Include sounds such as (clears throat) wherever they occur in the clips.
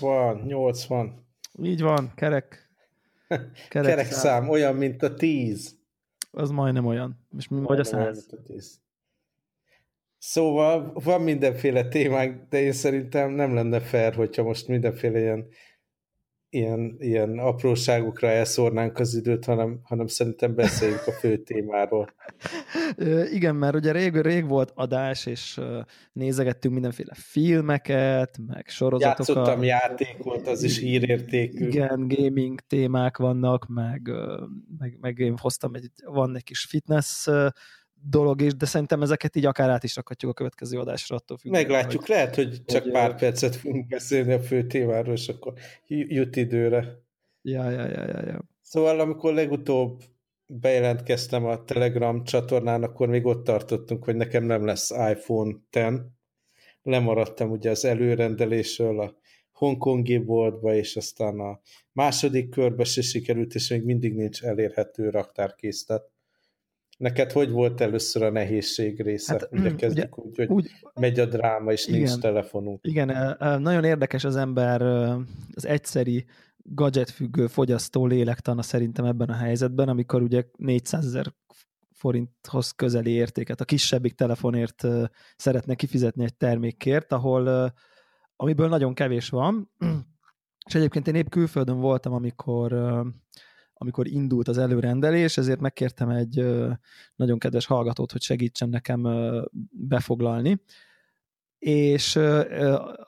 80, 80. Így van, kerek. (laughs) Kerek, kerek szám. szám, olyan, mint a 10. Az majdnem olyan. És mi vagy a 100. Szóval van mindenféle témánk, de én szerintem nem lenne fair, hogyha most mindenféle ilyen ilyen, ilyen apróságokra elszórnánk az időt, hanem, hanem szerintem beszéljünk a fő témáról. Igen, mert ugye rég, rég volt adás, és nézegettünk mindenféle filmeket, meg sorozatokat. Játszottam játékot, az is hírértékű. Igen, gaming témák vannak, meg, meg, meg én hoztam egy, van egy kis fitness dolog is, de szerintem ezeket így akár át is rakhatjuk a következő adásra attól függően. Meglátjuk, hogy, lehet, hogy csak hogy, pár percet fogunk beszélni a fő témáról, és akkor jut időre. Ja, ja, ja, ja, ja. Szóval amikor legutóbb bejelentkeztem a Telegram csatornán, akkor még ott tartottunk, hogy nekem nem lesz iPhone 10. Lemaradtam ugye az előrendelésről a hongkongi boltba, és aztán a második körbe se sikerült, és még mindig nincs elérhető raktárkészlet. Neked hogy volt először a nehézség része? Hát, ugye mm, kezdjük ugye, úgy, hogy úgy, megy a dráma, és igen, nincs telefonunk. Igen, nagyon érdekes az ember az egyszeri gadgetfüggő fogyasztó lélektana szerintem ebben a helyzetben, amikor ugye 400 ezer forinthoz közeli értéket, a kisebbik telefonért szeretne kifizetni egy termékért, ahol amiből nagyon kevés van, (clears throat) és egyébként én épp külföldön voltam, amikor amikor indult az előrendelés, ezért megkértem egy nagyon kedves hallgatót, hogy segítsen nekem befoglalni, és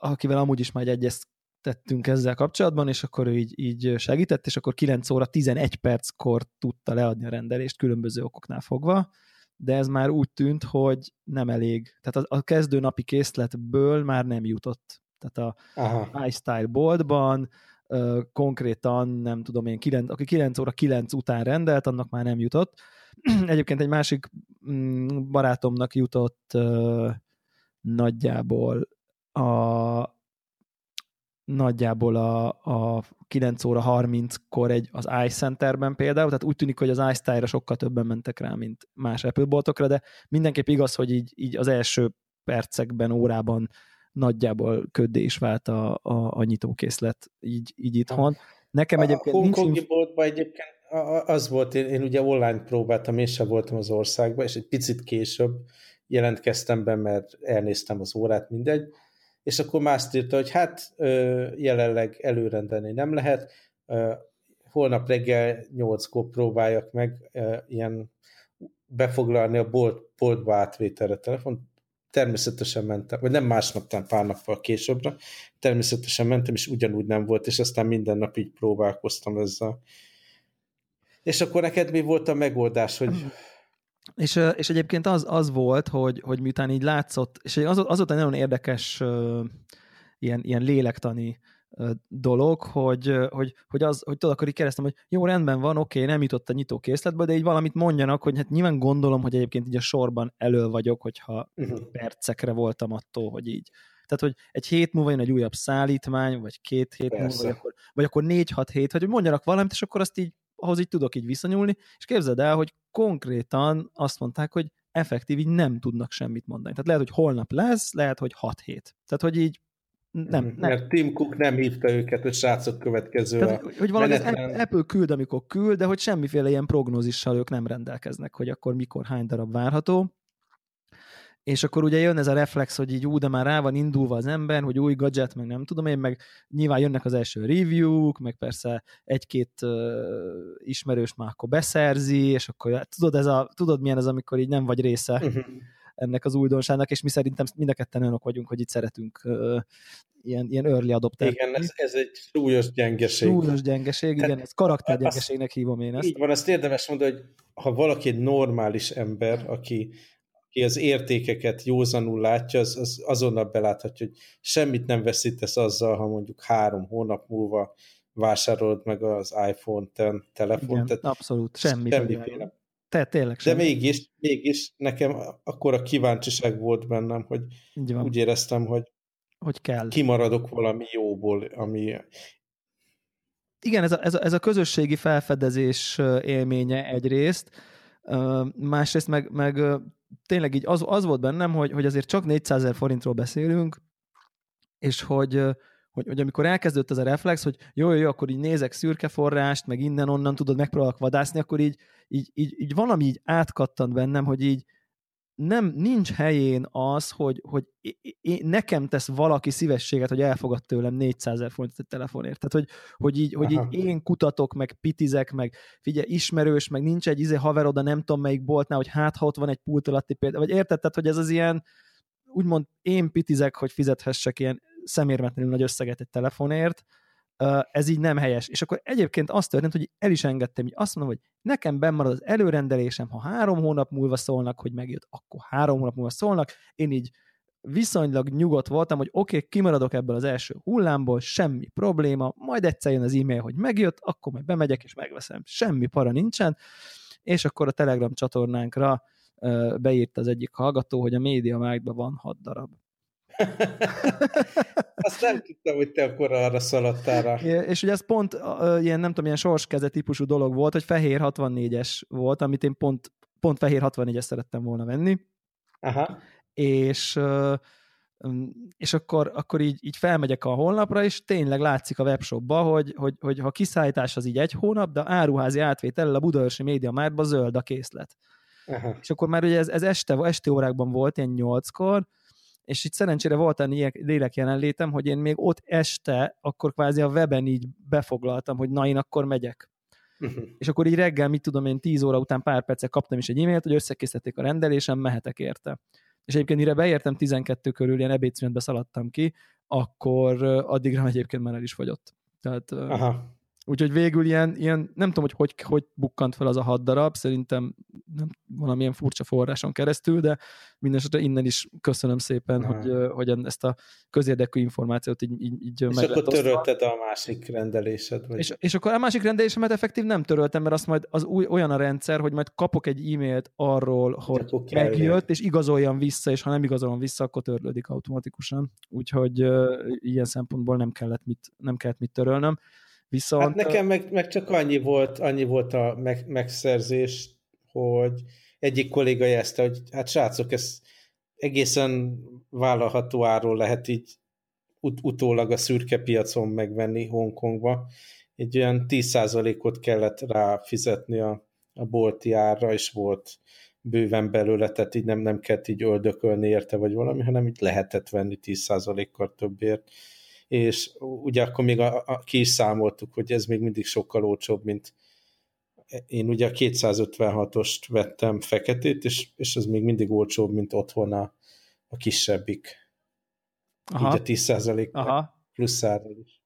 akivel amúgy is már egyeztettünk ezzel kapcsolatban, és akkor ő így, így segített, és akkor 9 óra 11 perckor tudta leadni a rendelést különböző okoknál fogva, de ez már úgy tűnt, hogy nem elég. Tehát a, a kezdő napi készletből már nem jutott. Tehát a iStyle boltban konkrétan, nem tudom én, 9, aki 9 óra 9 után rendelt, annak már nem jutott. (clears throat) Egyébként egy másik mm, barátomnak jutott nagyjából a nagyjából a, a 9 óra 30-kor egy, az iCenterben például, tehát úgy tűnik, hogy az iStyle-ra sokkal többen mentek rá, mint más Apple boltokra, de mindenképp igaz, hogy így, így az első percekben, órában nagyjából köddé is vált a, a, a nyitókészlet így, így itthon. Nekem egyébként a Hongkongi nincs... boltban egyébként az volt, én, én ugye online próbáltam, én sem voltam az országban, és egy picit később jelentkeztem be, mert elnéztem az órát, mindegy, és akkor már azt írta, hogy hát jelenleg előrendelni nem lehet, holnap reggel 8-kor próbáljak meg ilyen befoglalni a bolt, boltba átvételre telefon, természetesen mentem, vagy nem másnap, talán pár nappal későbbre, természetesen mentem, és ugyanúgy nem volt, és aztán minden nap így próbálkoztam ezzel. És akkor neked mi volt a megoldás, hogy... És, és egyébként az, az volt, hogy, hogy miután így látszott, és az, az volt egy nagyon érdekes uh, ilyen, ilyen lélektani dolog, hogy, hogy, hogy, az, hogy tudod, akkor így keresztem, hogy jó, rendben van, oké, nem jutott a nyitó készletbe, de így valamit mondjanak, hogy hát nyilván gondolom, hogy egyébként így a sorban elő vagyok, hogyha uh-huh. percekre voltam attól, hogy így. Tehát, hogy egy hét múlva jön egy újabb szállítmány, vagy két hét Persze. múlva, vagy akkor, vagy akkor négy-hat hét, vagy hogy mondjanak valamit, és akkor azt így, ahhoz így tudok így viszonyulni, és képzeld el, hogy konkrétan azt mondták, hogy effektív így nem tudnak semmit mondani. Tehát lehet, hogy holnap lesz, lehet, hogy hat hét. Tehát, hogy így nem, nem. Mert Tim Cook nem hívta őket, hogy srácok következő Tehát, a hogy valami menetlen... Apple küld, amikor küld, de hogy semmiféle ilyen prognózissal ők nem rendelkeznek, hogy akkor mikor hány darab várható. És akkor ugye jön ez a reflex, hogy így ú, de már rá van indulva az ember, hogy új gadget, meg nem tudom én, meg nyilván jönnek az első review-k, meg persze egy-két uh, ismerős már akkor beszerzi, és akkor tudod, ez a, tudod milyen ez, amikor így nem vagy része uh-huh ennek az újdonságnak, és mi szerintem mind a ketten olyanok vagyunk, hogy itt szeretünk uh, ilyen, ilyen early adopter. Igen, ez, ez egy súlyos gyengeség. Súlyos gyengeség, Tehát igen, ez karaktergyengeségnek hívom én ezt. Így van, azt érdemes mondani, hogy ha valaki egy normális ember, aki, aki az értékeket józanul látja, az, az azonnal beláthatja, hogy semmit nem veszítesz azzal, ha mondjuk három hónap múlva vásárolod meg az iPhone 10 telefont. Igen, Tehát abszolút, semmi. Semmiféle te, tényleg sem. De mégis, mégis nekem akkor a kíváncsiság volt bennem, hogy úgy éreztem, hogy, hogy kell. kimaradok valami jóból, ami... Igen, ez a, ez a, ez a közösségi felfedezés élménye egyrészt, másrészt meg, meg tényleg így az, az volt bennem, hogy, hogy azért csak 400 ezer forintról beszélünk, és hogy, hogy, hogy amikor elkezdődött ez a reflex, hogy jó, jó, jó, akkor így nézek szürke forrást, meg innen-onnan tudod, megpróbálok vadászni, akkor így, így, így, így valami így átkattant bennem, hogy így, nem, nincs helyén az, hogy, hogy én, nekem tesz valaki szívességet, hogy elfogad tőlem 400 ezer forintot egy telefonért. Tehát, hogy, hogy, így, hogy így én kutatok, meg pitizek, meg figyelj, ismerős, meg nincs egy izé haverod a nem tudom melyik boltnál, hogy hát ha ott van egy pult alatti példa, vagy érted, tehát, hogy ez az ilyen, úgymond én pitizek, hogy fizethessek ilyen szemérmetlenül nagy összeget egy telefonért, ez így nem helyes. És akkor egyébként azt történt, hogy el is engedtem, hogy azt mondom, hogy nekem marad az előrendelésem, ha három hónap múlva szólnak, hogy megjött, akkor három hónap múlva szólnak. Én így viszonylag nyugodt voltam, hogy oké, okay, kimaradok ebből az első hullámból, semmi probléma, majd egyszer jön az e-mail, hogy megjött, akkor majd bemegyek és megveszem. Semmi para nincsen. És akkor a Telegram csatornánkra beírta az egyik hallgató, hogy a média van hat darab. (laughs) Azt nem tudtam, hogy te akkor arra szaladtál rá. És ugye ez pont uh, ilyen, nem tudom, ilyen sorskeze típusú dolog volt, hogy fehér 64-es volt, amit én pont, pont fehér 64-es szerettem volna venni. Aha. És uh, és akkor, akkor így, így felmegyek a honlapra, és tényleg látszik a webshopba, hogy, hogy, hogy ha kiszállítás az így egy hónap, de áruházi átvétel a Budaörsi Média Mártban zöld a készlet. Aha. És akkor már ugye ez, ez este, este órákban volt, ilyen nyolckor, és itt szerencsére volt egy lélek jelenlétem, hogy én még ott este, akkor kvázi a weben így befoglaltam, hogy na én akkor megyek. Uh-huh. (laughs) És akkor így reggel, mit tudom én, 10 óra után pár percet kaptam is egy e-mailt, hogy összekészítették a rendelésem, mehetek érte. És egyébként mire beértem 12 körül, ilyen ebédszünetbe szaladtam ki, akkor addigra egyébként már el is fogyott. Tehát Aha. Úgyhogy végül ilyen, ilyen nem tudom, hogy, hogy hogy bukkant fel az a hat darab, szerintem nem, valamilyen furcsa forráson keresztül, de mindenesetre innen is köszönöm szépen, hogy, hogy ezt a közérdekű információt így, így, így És akkor törölted a másik rendelésed? Vagy? És, és akkor a másik rendelésemet effektív nem töröltem, mert azt majd az új, olyan a rendszer, hogy majd kapok egy e-mailt arról, hogy megjött, és igazoljam vissza, és ha nem igazolom vissza, akkor törlődik automatikusan. Úgyhogy uh, ilyen szempontból nem kellett mit, nem kellett mit törölnöm. Viszont... Hát nekem meg, meg csak annyi volt, annyi volt a meg, megszerzés, hogy egyik kolléga jelezte, hogy hát srácok, ez egészen vállalható áról lehet így ut- utólag a szürke piacon megvenni Hongkongba. Egy olyan 10%-ot kellett rá fizetni a, a bolti árra, és volt bőven belőle, tehát így nem, nem kellett így öldökölni érte, vagy valami, hanem így lehetett venni 10%-kal többért és ugye akkor még a, a, ki is számoltuk, hogy ez még mindig sokkal olcsóbb, mint én ugye a 256-ost vettem feketét, és, és ez még mindig olcsóbb, mint otthon a, a kisebbik. Aha. Így a 10% Aha. plusz árral is.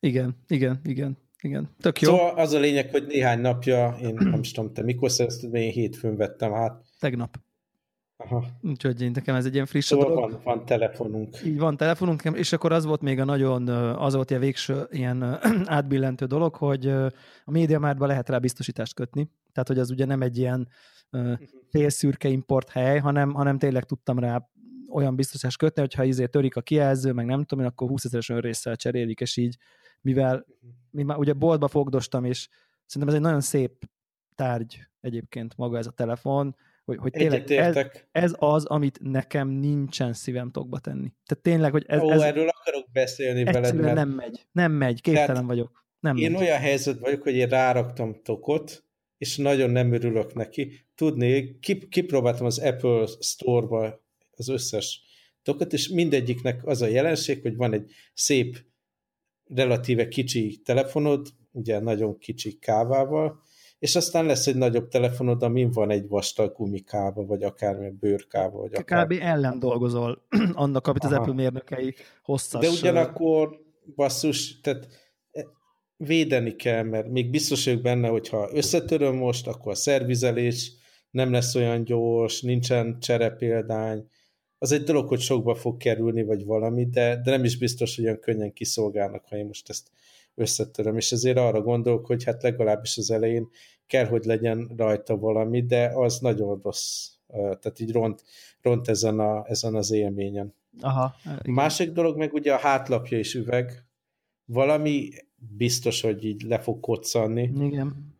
Igen, igen, igen, igen. Tök jó. Szóval az a lényeg, hogy néhány napja, én nem is tudom, te mikor szerezted, én hétfőn vettem át. Tegnap. Aha. Úgyhogy én, nekem ez egy ilyen friss szóval dolog. Van, van telefonunk. Így van telefonunk, és akkor az volt még a nagyon, az volt a végső ilyen (clears throat) átbillentő dolog, hogy a médiamártban lehet rá biztosítást kötni. Tehát, hogy az ugye nem egy ilyen félszürke import hely, hanem, hanem tényleg tudtam rá olyan biztosítást kötni, hogyha izé törik a kijelző, meg nem tudom én, akkor 20 ezeres önrészsel cserélik, és így, mivel mi már ugye boltba fogdostam, és szerintem ez egy nagyon szép tárgy egyébként maga ez a telefon, hogy, hogy tényleg ez, ez az, amit nekem nincsen szívem tokba tenni. Tehát tényleg, hogy ez... Ó, ez erről akarok beszélni veled, mert... nem megy. Nem megy, képtelen Tehát vagyok. Nem én megy. olyan helyzet vagyok, hogy én ráraktam tokot, és nagyon nem örülök neki. Tudni, kipróbáltam az Apple Store-ba az összes tokot, és mindegyiknek az a jelenség, hogy van egy szép, relatíve kicsi telefonod, ugye nagyon kicsi kávával, és aztán lesz egy nagyobb telefonod, amin van egy vastag gumikába, vagy akár bőrkába. Vagy akár... Kb. ellen dolgozol (clears throat) annak, amit Aha. az Apple mérnökei hosszas... De ugyanakkor basszus, tehát e, védeni kell, mert még biztos vagyok benne, hogyha összetöröm most, akkor a szervizelés nem lesz olyan gyors, nincsen cserepéldány, az egy dolog, hogy sokba fog kerülni, vagy valami, de, de nem is biztos, hogy olyan könnyen kiszolgálnak, ha én most ezt összetöröm, és ezért arra gondolok, hogy hát legalábbis az elején kell, hogy legyen rajta valami, de az nagyon rossz, tehát így ront, ront ezen, a, ezen az élményen. Aha, igen. Másik dolog meg ugye a hátlapja és üveg, valami biztos, hogy így le fog koccanni. Igen.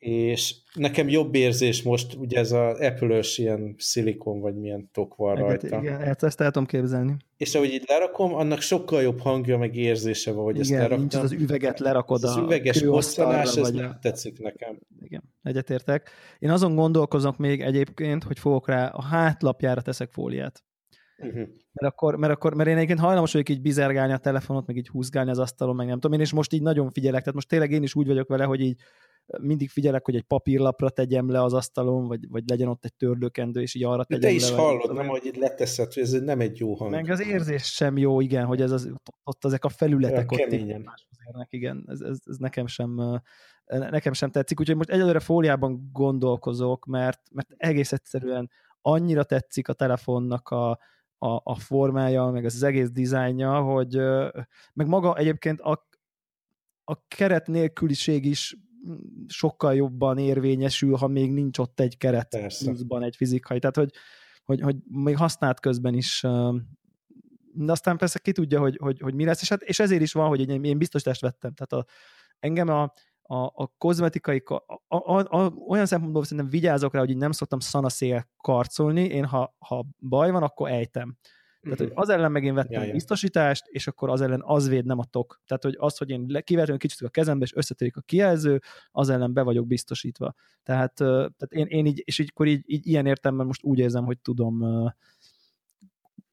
És nekem jobb érzés most, ugye ez az Apple-ös ilyen szilikon, vagy milyen tok van Egyet, rajta. Igen, ezt, ezt el tudom képzelni. És ahogy itt lerakom, annak sokkal jobb hangja, meg érzése van, hogy igen, ezt leraktam. nincs az, az üveget lerakod az, az üveges kosztanás, ez nem tetszik nekem. Igen, egyetértek. Én azon gondolkozok még egyébként, hogy fogok rá a hátlapjára teszek fóliát. Uh-huh. Mert, akkor, mert, akkor, mert én egyébként hajlamos vagyok így bizergálni a telefonot, meg így húzgálni az asztalon, meg nem tudom én, és most így nagyon figyelek, tehát most tényleg én is úgy vagyok vele, hogy így mindig figyelek, hogy egy papírlapra tegyem le az asztalon, vagy, vagy legyen ott egy törlőkendő, és így arra tegyem De te is le, hallod, nem, hogy itt leteszed, hogy ez nem egy jó hang. Meg az érzés sem jó, igen, hogy ez az, ott ezek a felületek Olyan ott érnek, igen, ez, ez, ez, nekem sem nekem sem tetszik, úgyhogy most egyelőre fóliában gondolkozok, mert, mert egész egyszerűen annyira tetszik a telefonnak a, a, a formája, meg az egész dizájnja, hogy meg maga egyébként a, a keret nélküliség is sokkal jobban érvényesül, ha még nincs ott egy keret pluszban, egy fizikai. Tehát, hogy, hogy, hogy még használt közben is de aztán persze ki tudja, hogy, hogy, hogy mi lesz, és, hát, és ezért is van, hogy én, én biztosítást vettem. Tehát a, engem a, a, a kozmetikai, a, a, a, olyan szempontból szerintem vigyázok rá, hogy így nem szoktam szanaszél karcolni, én ha, ha baj van, akkor ejtem. Tehát, hogy az ellen meg én vettem ja, biztosítást, és akkor az ellen az véd, nem a tok. Tehát, hogy az, hogy én kivettem kicsit a kezembe, és összetörik a kijelző, az ellen be vagyok biztosítva. Tehát, tehát én, én így, és így, akkor így, így ilyen értelemben most úgy érzem, hogy tudom,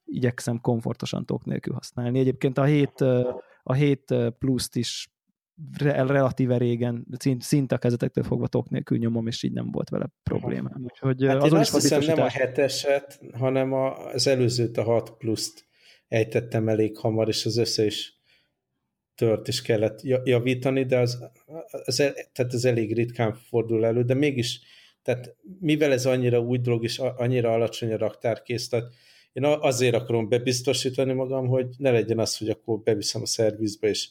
igyekszem komfortosan tok nélkül használni. Egyébként a 7, a 7 pluszt is relatíve régen, szinte a kezetektől fogva tok nélkül nyomom, és így nem volt vele problémám. Úgyhogy hát azon én azt hiszem nem a heteset, hanem az előzőt, a 6 pluszt ejtettem elég hamar, és az össze is tört, és kellett javítani, de az, az, e, tehát ez elég ritkán fordul elő, de mégis, tehát mivel ez annyira új dolog, és annyira alacsony a raktárkész, tehát én azért akarom bebiztosítani magam, hogy ne legyen az, hogy akkor beviszem a szervizbe, és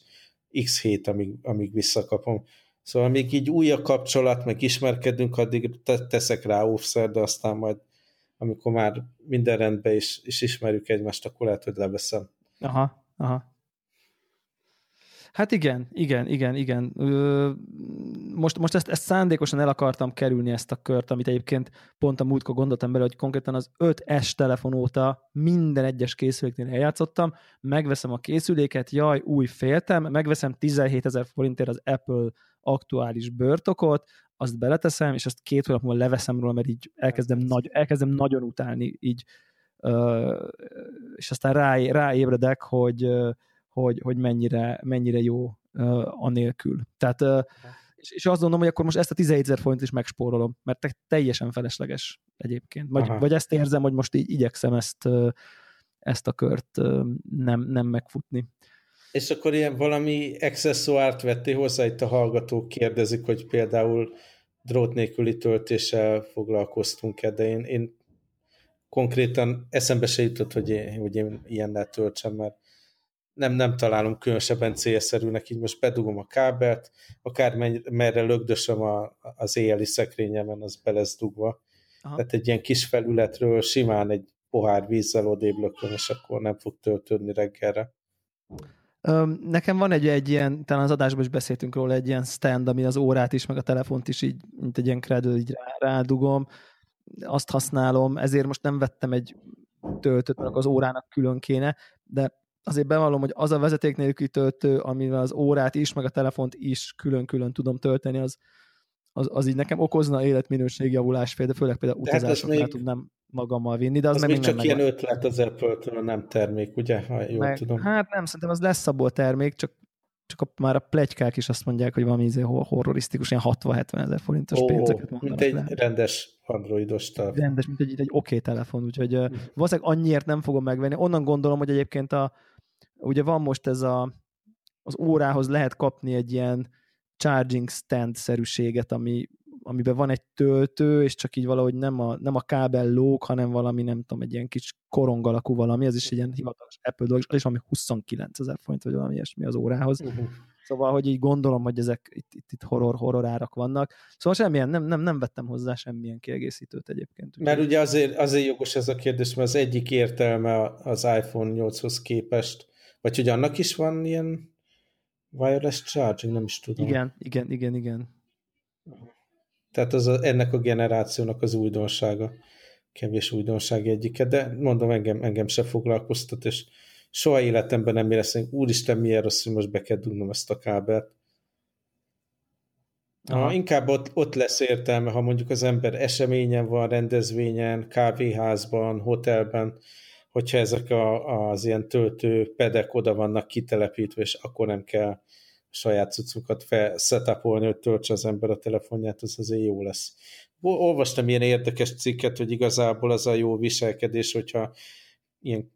x hét, amíg, amíg visszakapom. Szóval még így új a kapcsolat, meg ismerkedünk, addig teszek rá offszer, de aztán majd amikor már minden rendben is, is ismerjük egymást, akkor lehet, hogy leveszem. Aha, aha. Hát igen, igen, igen, igen. Most, most ezt, ezt szándékosan el akartam kerülni ezt a kört, amit egyébként pont a múltkor gondoltam bele, hogy konkrétan az 5S telefon óta minden egyes készüléknél eljátszottam, megveszem a készüléket, jaj, új féltem, megveszem 17 ezer forintért az Apple aktuális bőrtokot, azt beleteszem, és azt két hónap múlva leveszem róla, mert így elkezdem, nagy, elkezdem nagyon utálni, így, és aztán rá, ráébredek, hogy hogy, hogy mennyire, mennyire jó uh, anélkül. Tehát, uh, és, és azt gondolom, hogy akkor most ezt a 17 ezer forintot is megspórolom, mert te, teljesen felesleges egyébként. Vagy, vagy ezt érzem, hogy most így igyekszem ezt, uh, ezt a kört uh, nem, nem megfutni. És akkor ilyen valami accessoárt vettél hozzá, itt a hallgatók kérdezik, hogy például drót nélküli töltéssel foglalkoztunk-e, de én, én konkrétan eszembe se jutott, hogy én, hogy én ilyennel töltsem, mert nem, nem találom különösebben célszerűnek, így most bedugom a kábelt, akár merre lögdösöm a, az éjjeli szekrényemen, az be lesz dugva. Aha. Tehát egy ilyen kis felületről simán egy pohár vízzel odébb lököm, és akkor nem fog töltődni reggelre. Nekem van egy, egy ilyen, talán az adásban is beszéltünk róla, egy ilyen stand, ami az órát is, meg a telefont is így, mint egy ilyen cradle, így rá, rádugom. Azt használom, ezért most nem vettem egy töltőt, mert az órának külön kéne, de azért bevallom, hogy az a vezeték nélküli töltő, amivel az órát is, meg a telefont is külön-külön tudom tölteni, az, az, az így nekem okozna életminőségi javulás, de főleg például hát utazásokra még, tudnám magammal vinni, de az, az meg még csak ilyen megvan. ötlet az Apple-től, nem termék, ugye? Ha jól meg, tudom. Hát nem, szerintem az lesz abból termék, csak csak a, már a plegykák is azt mondják, hogy valami izé horrorisztikus, ilyen 60-70 ezer forintos oh, pénzeket mondanak mint egy le. rendes androidos telefon. Rendes, mint egy, egy oké okay telefon, úgyhogy hm. valószínűleg annyiért nem fogom megvenni. Onnan gondolom, hogy egyébként a, Ugye van most ez a, az órához lehet kapni egy ilyen charging stand-szerűséget, ami, amiben van egy töltő, és csak így valahogy nem a, nem a kábel lóg, hanem valami, nem tudom, egy ilyen kis korong alakú valami, az is egy ilyen hivatalos Apple dolog, és valami 29 ezer forint, vagy valami ilyesmi az órához. Uh-huh. Szóval, hogy így gondolom, hogy ezek itt, itt, itt horror, horror árak vannak. Szóval semmilyen, nem, nem, nem vettem hozzá semmilyen kiegészítőt egyébként. Mert ugye azért, azért jogos ez a kérdés, mert az egyik értelme az iPhone 8-hoz képest, vagy hogy annak is van ilyen wireless charging, nem is tudom. Igen, igen, igen, igen. Tehát az a, ennek a generációnak az újdonsága. Kevés újdonság egyike, de mondom, engem, engem se foglalkoztat, és soha életemben nem éreztem, úristen, milyen rossz, hogy most be kell dugnom ezt a kábelt. Ha, inkább ott, ott lesz értelme, ha mondjuk az ember eseményen van, rendezvényen, kávéházban, hotelben, hogyha ezek a, az ilyen töltő pedek oda vannak kitelepítve, és akkor nem kell saját cuccokat szetapolni, hogy töltse az ember a telefonját, az azért jó lesz. Olvastam ilyen érdekes cikket, hogy igazából az a jó viselkedés, hogyha ilyen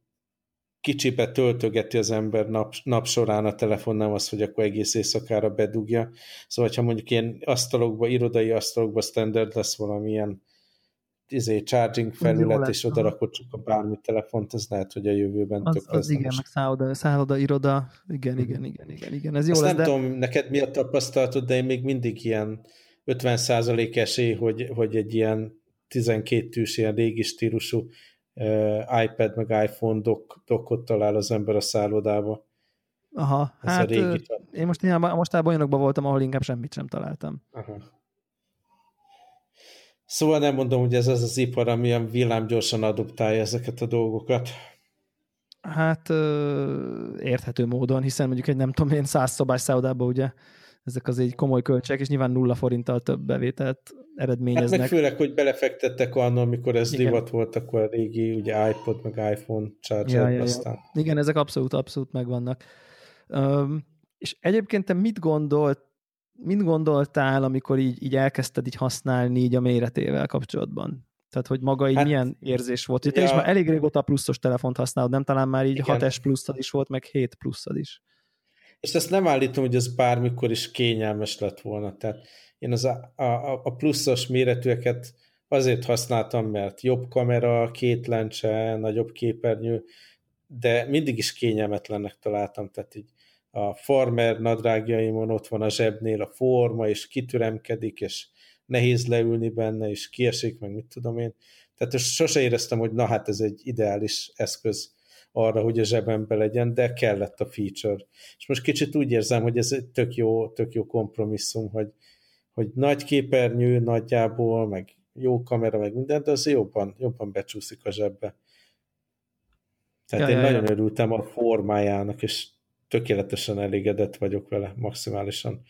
kicsibe töltögeti az ember nap, nap során a telefon, nem az, hogy akkor egész éjszakára bedugja. Szóval, ha mondjuk ilyen asztalokba, irodai asztalokba standard lesz valamilyen izé, charging felület, és oda rakod csak a bármi telefont, az lehet, hogy a jövőben az, tök az igen, meg szálloda, szálloda, iroda, igen, igen, igen, igen, igen, ez jó Azt lesz, nem de... tudom, neked mi a tapasztalatod, de én még mindig ilyen 50% esély, hogy, hogy egy ilyen 12 tűs, ilyen régi stílusú uh, iPad meg iPhone dok, dokot talál az ember a szállodába. Aha, Ez hát a régi én most mostában olyanokban voltam, ahol inkább semmit sem találtam. Aha. Szóval nem mondom, hogy ez az az ipar, ami ilyen villámgyorsan adoptálja ezeket a dolgokat. Hát érthető módon, hiszen mondjuk egy nem tudom én száz szobás szállodában ugye ezek az egy komoly költségek, és nyilván nulla forinttal több bevételt eredményeznek. Hát meg főleg, hogy belefektettek annól, amikor ez Igen. divat volt, akkor a régi ugye iPod meg iPhone charger ja, ja, aztán. Ja. Igen, ezek abszolút, abszolút megvannak. Um, és egyébként te mit gondolt mit gondoltál, amikor így, így elkezdted így használni így a méretével kapcsolatban? Tehát, hogy maga így hát, milyen érzés volt? Te ja, is már elég régóta pluszos telefont használod, nem talán már így igen. 6S pluszad is volt, meg 7 pluszad is. És ezt nem állítom, hogy ez bármikor is kényelmes lett volna. Tehát én az a, a, a pluszos méretűeket azért használtam, mert jobb kamera, két lencse, nagyobb képernyő, de mindig is kényelmetlennek találtam. Tehát így a farmer nadrágjaimon ott van a zsebnél a forma, és kitüremkedik, és nehéz leülni benne, és kiesik, meg mit tudom én. Tehát sose éreztem, hogy na hát ez egy ideális eszköz arra, hogy a zsebembe legyen, de kellett a feature. És most kicsit úgy érzem, hogy ez egy tök jó, tök jó kompromisszum, hogy, hogy nagy képernyő nagyjából, meg jó kamera, meg minden, de az jobban, jobban becsúszik a zsebbe. Tehát ja, én ja, nagyon ja. örültem a formájának, és tökéletesen elégedett vagyok vele, maximálisan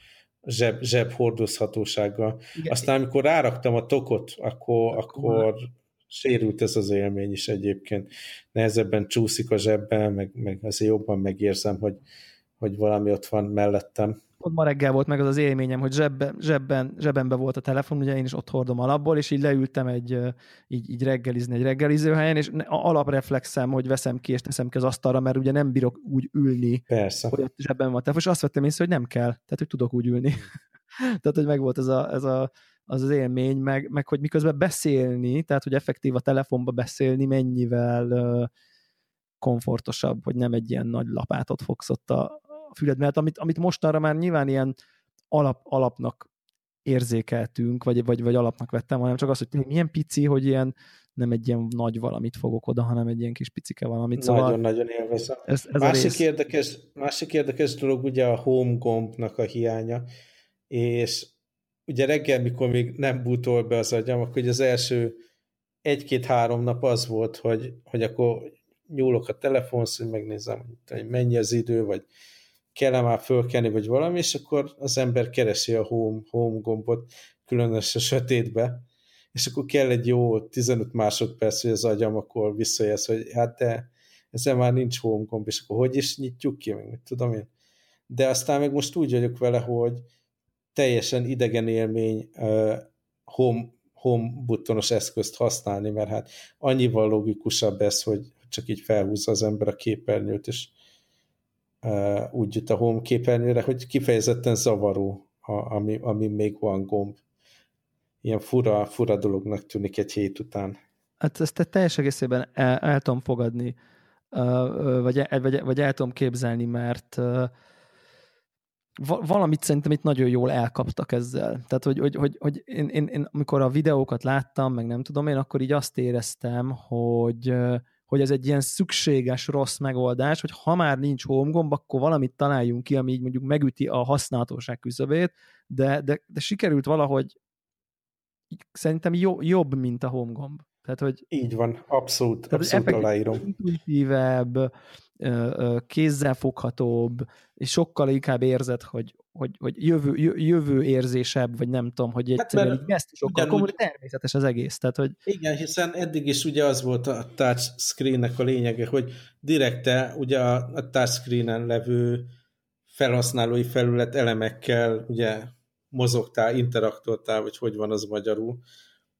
zseb, zseb hordozhatósággal. Igen. Aztán, amikor ráraktam a tokot, akkor, akkor sérült ez az élmény is egyébként. Nehezebben csúszik a zsebben, meg, meg azért jobban megérzem, hogy, hogy valami ott van mellettem pont ma reggel volt meg az az élményem, hogy zsebben, zsebben, zsebbenbe volt a telefon, ugye én is ott hordom alapból, és így leültem egy, így, így reggelizni egy reggelizőhelyen, és alapreflexem, hogy veszem ki és teszem ki az asztalra, mert ugye nem bírok úgy ülni, Persze. hogy ott zsebben van. És azt vettem észre, hogy nem kell, tehát hogy tudok úgy ülni. (laughs) tehát, hogy meg volt ez, a, ez a, az az élmény, meg, meg hogy miközben beszélni, tehát hogy effektív a telefonba beszélni, mennyivel komfortosabb, hogy nem egy ilyen nagy lapátot fogsz ott a, a füled mellett, amit, amit mostanra már nyilván ilyen alap, alapnak érzékeltünk, vagy, vagy, vagy alapnak vettem, hanem csak az, hogy milyen pici, hogy ilyen nem egy ilyen nagy valamit fogok oda, hanem egy ilyen kis picike valamit. Szóval Nagyon-nagyon élvezem. Ez, ez másik, érdekes, másik érdekes dolog ugye a home gombnak a hiánya, és ugye reggel, mikor még nem bútol be az agyam, akkor az első egy-két-három nap az volt, hogy, hogy akkor nyúlok a telefonsz, hogy megnézem, hogy mennyi az idő, vagy kell-e már fölkelni, vagy valami, és akkor az ember keresi a home, home gombot, különösen a sötétbe, és akkor kell egy jó 15 másodperc, hogy az agyam akkor visszajelz, hogy hát de ezzel már nincs home gomb, és akkor hogy is nyitjuk ki, meg mit tudom én. De aztán meg most úgy vagyok vele, hogy teljesen idegen élmény uh, home, home buttonos eszközt használni, mert hát annyival logikusabb ez, hogy csak így felhúzza az ember a képernyőt, és úgy jut a home képernyőre, hogy kifejezetten zavaró, a, ami, ami még van gomb. Ilyen fura, fura dolognak tűnik egy hét után. Hát ezt teljes egészében el, el tudom fogadni, vagy, vagy, vagy el tudom képzelni, mert valamit szerintem itt nagyon jól elkaptak ezzel. Tehát, hogy, hogy, hogy, hogy én, én, én, amikor a videókat láttam, meg nem tudom én, akkor így azt éreztem, hogy, hogy ez egy ilyen szükséges rossz megoldás, hogy ha már nincs home gomb, akkor valamit találjunk ki, ami így mondjuk megüti a használhatóság küszöbét, de, de, de sikerült valahogy szerintem jobb, mint a home gomb. Tehát, hogy, Így van, abszolút, tehát abszolút aláírom. Intuitívebb, kézzelfoghatóbb, és sokkal inkább érzed, hogy, hogy, hogy jövő, jövő érzésebb, vagy nem tudom, hogy hát egyszerűen hát, gesztusokkal ugyanúgy, természetes az egész. Tehát, hogy... Igen, hiszen eddig is ugye az volt a touchscreen-nek a lényege, hogy direkte ugye a touchscreen-en levő felhasználói felület elemekkel ugye mozogtál, interaktoltál, vagy hogy van az magyarul,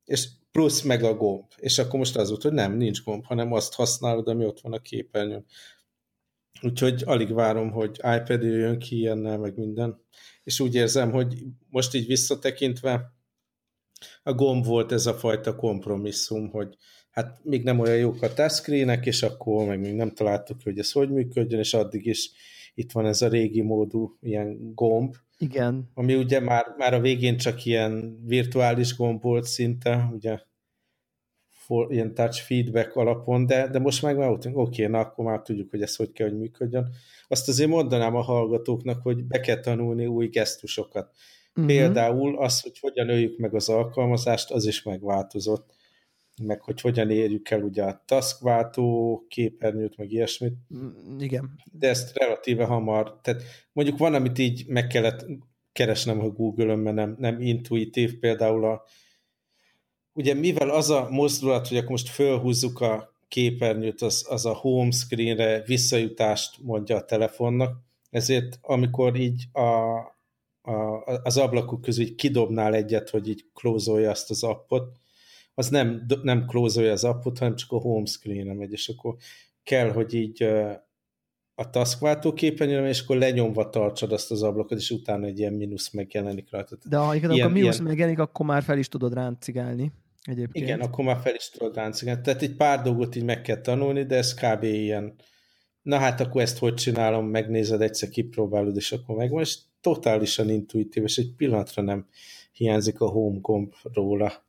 és plusz meg a gomb. És akkor most az volt, hogy nem, nincs gomb, hanem azt használod, ami ott van a képernyőn. Úgyhogy alig várom, hogy iPad jöjjön ki ilyennel, meg minden. És úgy érzem, hogy most így visszatekintve a gomb volt ez a fajta kompromisszum, hogy hát még nem olyan jók a touchscreenek, és akkor meg még nem találtuk, hogy ez hogy működjön, és addig is itt van ez a régi módú ilyen gomb, igen. Ami ugye már, már a végén csak ilyen virtuális gomb volt szinte, ugye for, ilyen touch feedback alapon, de, de most meg már oké, okay, na akkor már tudjuk, hogy ez hogy kell, hogy működjön. Azt azért mondanám a hallgatóknak, hogy be kell tanulni új gesztusokat. Uh-huh. Például az, hogy hogyan öljük meg az alkalmazást, az is megváltozott meg hogy hogyan érjük el ugye a taskváltó képernyőt, meg ilyesmit. Mm, igen. De ezt relatíve hamar, tehát mondjuk van, amit így meg kellett keresnem a Google-ön, mert nem, nem intuitív, például a ugye mivel az a mozdulat, hogy akkor most fölhúzzuk a képernyőt, az, az a home screenre visszajutást mondja a telefonnak, ezért amikor így a, a, az ablakok közül így kidobnál egyet, hogy így klózolja azt az appot, az nem, nem klózolja az appot, hanem csak a home screen-re megy, és akkor kell, hogy így a taskváltó képernyőre, és akkor lenyomva tartsad azt az ablakot, és utána egy ilyen mínusz megjelenik rajta. De ha igen, ilyen, a mínusz ilyen... megjelenik, akkor már fel is tudod ráncigálni. Egyébként. Igen, akkor már fel is tudod ráncigálni. Tehát egy pár dolgot így meg kell tanulni, de ez kb. ilyen na hát akkor ezt hogy csinálom, megnézed, egyszer kipróbálod, és akkor megvan, és totálisan intuitív, és egy pillanatra nem hiányzik a home gomb róla.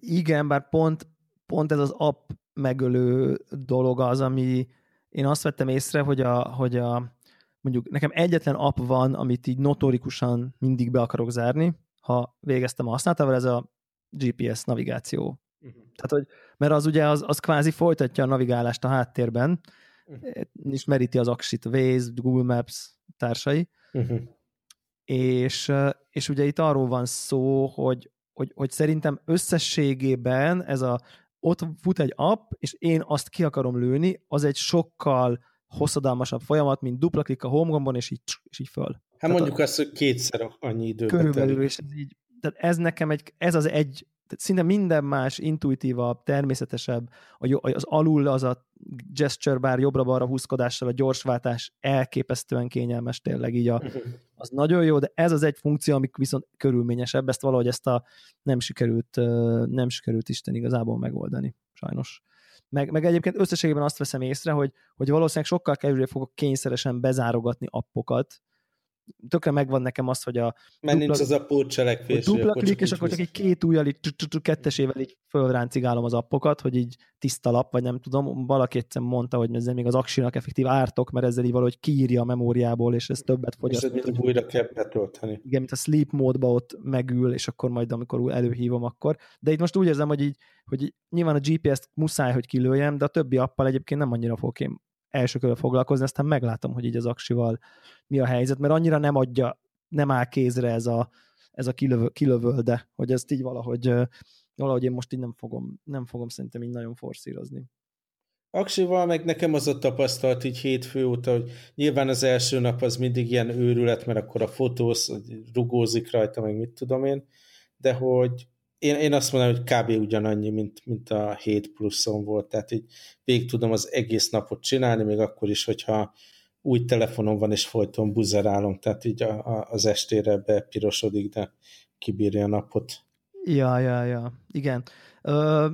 Igen, bár pont, pont ez az app megölő dolog az, ami én azt vettem észre, hogy a, hogy a mondjuk nekem egyetlen app van, amit így notorikusan mindig be akarok zárni, ha végeztem a használatával, ez a GPS navigáció. Uh-huh. Tehát, hogy, mert az ugye az, az kvázi folytatja a navigálást a háttérben, uh-huh. és meríti az aksit, Waze, Google Maps társai, uh-huh és, és ugye itt arról van szó, hogy, hogy, hogy szerintem összességében ez a ott fut egy app, és én azt ki akarom lőni, az egy sokkal hosszadalmasabb folyamat, mint dupla klik a home gombon, és így, és így föl. Hát tehát mondjuk a, azt, hogy kétszer annyi idő. Körülbelül, és ez így, tehát ez nekem egy, ez az egy szinte minden más intuitívabb, természetesebb, az alul az a gesture bár jobbra-balra húzkodással a gyorsváltás elképesztően kényelmes tényleg így a, (laughs) az nagyon jó, de ez az egy funkció, amik viszont körülményesebb, ezt valahogy ezt a nem sikerült, nem sikerült Isten igazából megoldani, sajnos. Meg, meg egyébként összességében azt veszem észre, hogy, hogy valószínűleg sokkal kevésbé fogok kényszeresen bezárogatni appokat, tökre megvan nekem az, hogy a Mert dupla, nincs az a pótcselekvés. Dupla klik, és akkor csak egy két ujjal, így kettesével így fölráncigálom az appokat, hogy így tiszta lap, vagy nem tudom. Valaki egyszer mondta, hogy ezzel még az aksinak effektív ártok, mert ezzel így valahogy kiírja a memóriából, és ez többet fogyaszt. És ez újra kell betölteni. Igen, mint a sleep módba ott megül, és akkor majd amikor előhívom, akkor. De itt most úgy érzem, hogy így, hogy így, nyilván a GPS-t muszáj, hogy kilőjem, de a többi appal egyébként nem annyira fogok én első körül foglalkozni, aztán meglátom, hogy így az aksival mi a helyzet, mert annyira nem adja, nem áll kézre ez a, ez a kilövö, kilövölde, hogy ezt így valahogy, valahogy én most így nem fogom, nem fogom szerintem így nagyon forszírozni. Aksival meg nekem az a tapasztalat így hétfő óta, hogy nyilván az első nap az mindig ilyen őrület, mert akkor a fotósz rugózik rajta, meg mit tudom én, de hogy én, én azt mondom, hogy kb. ugyanannyi, mint, mint a 7 pluszon volt, tehát így végig tudom az egész napot csinálni, még akkor is, hogyha új telefonom van, és folyton buzerálom, tehát így a, a, az estére bepirosodik, de kibírja a napot. Ja, ja, ja, igen. Ö,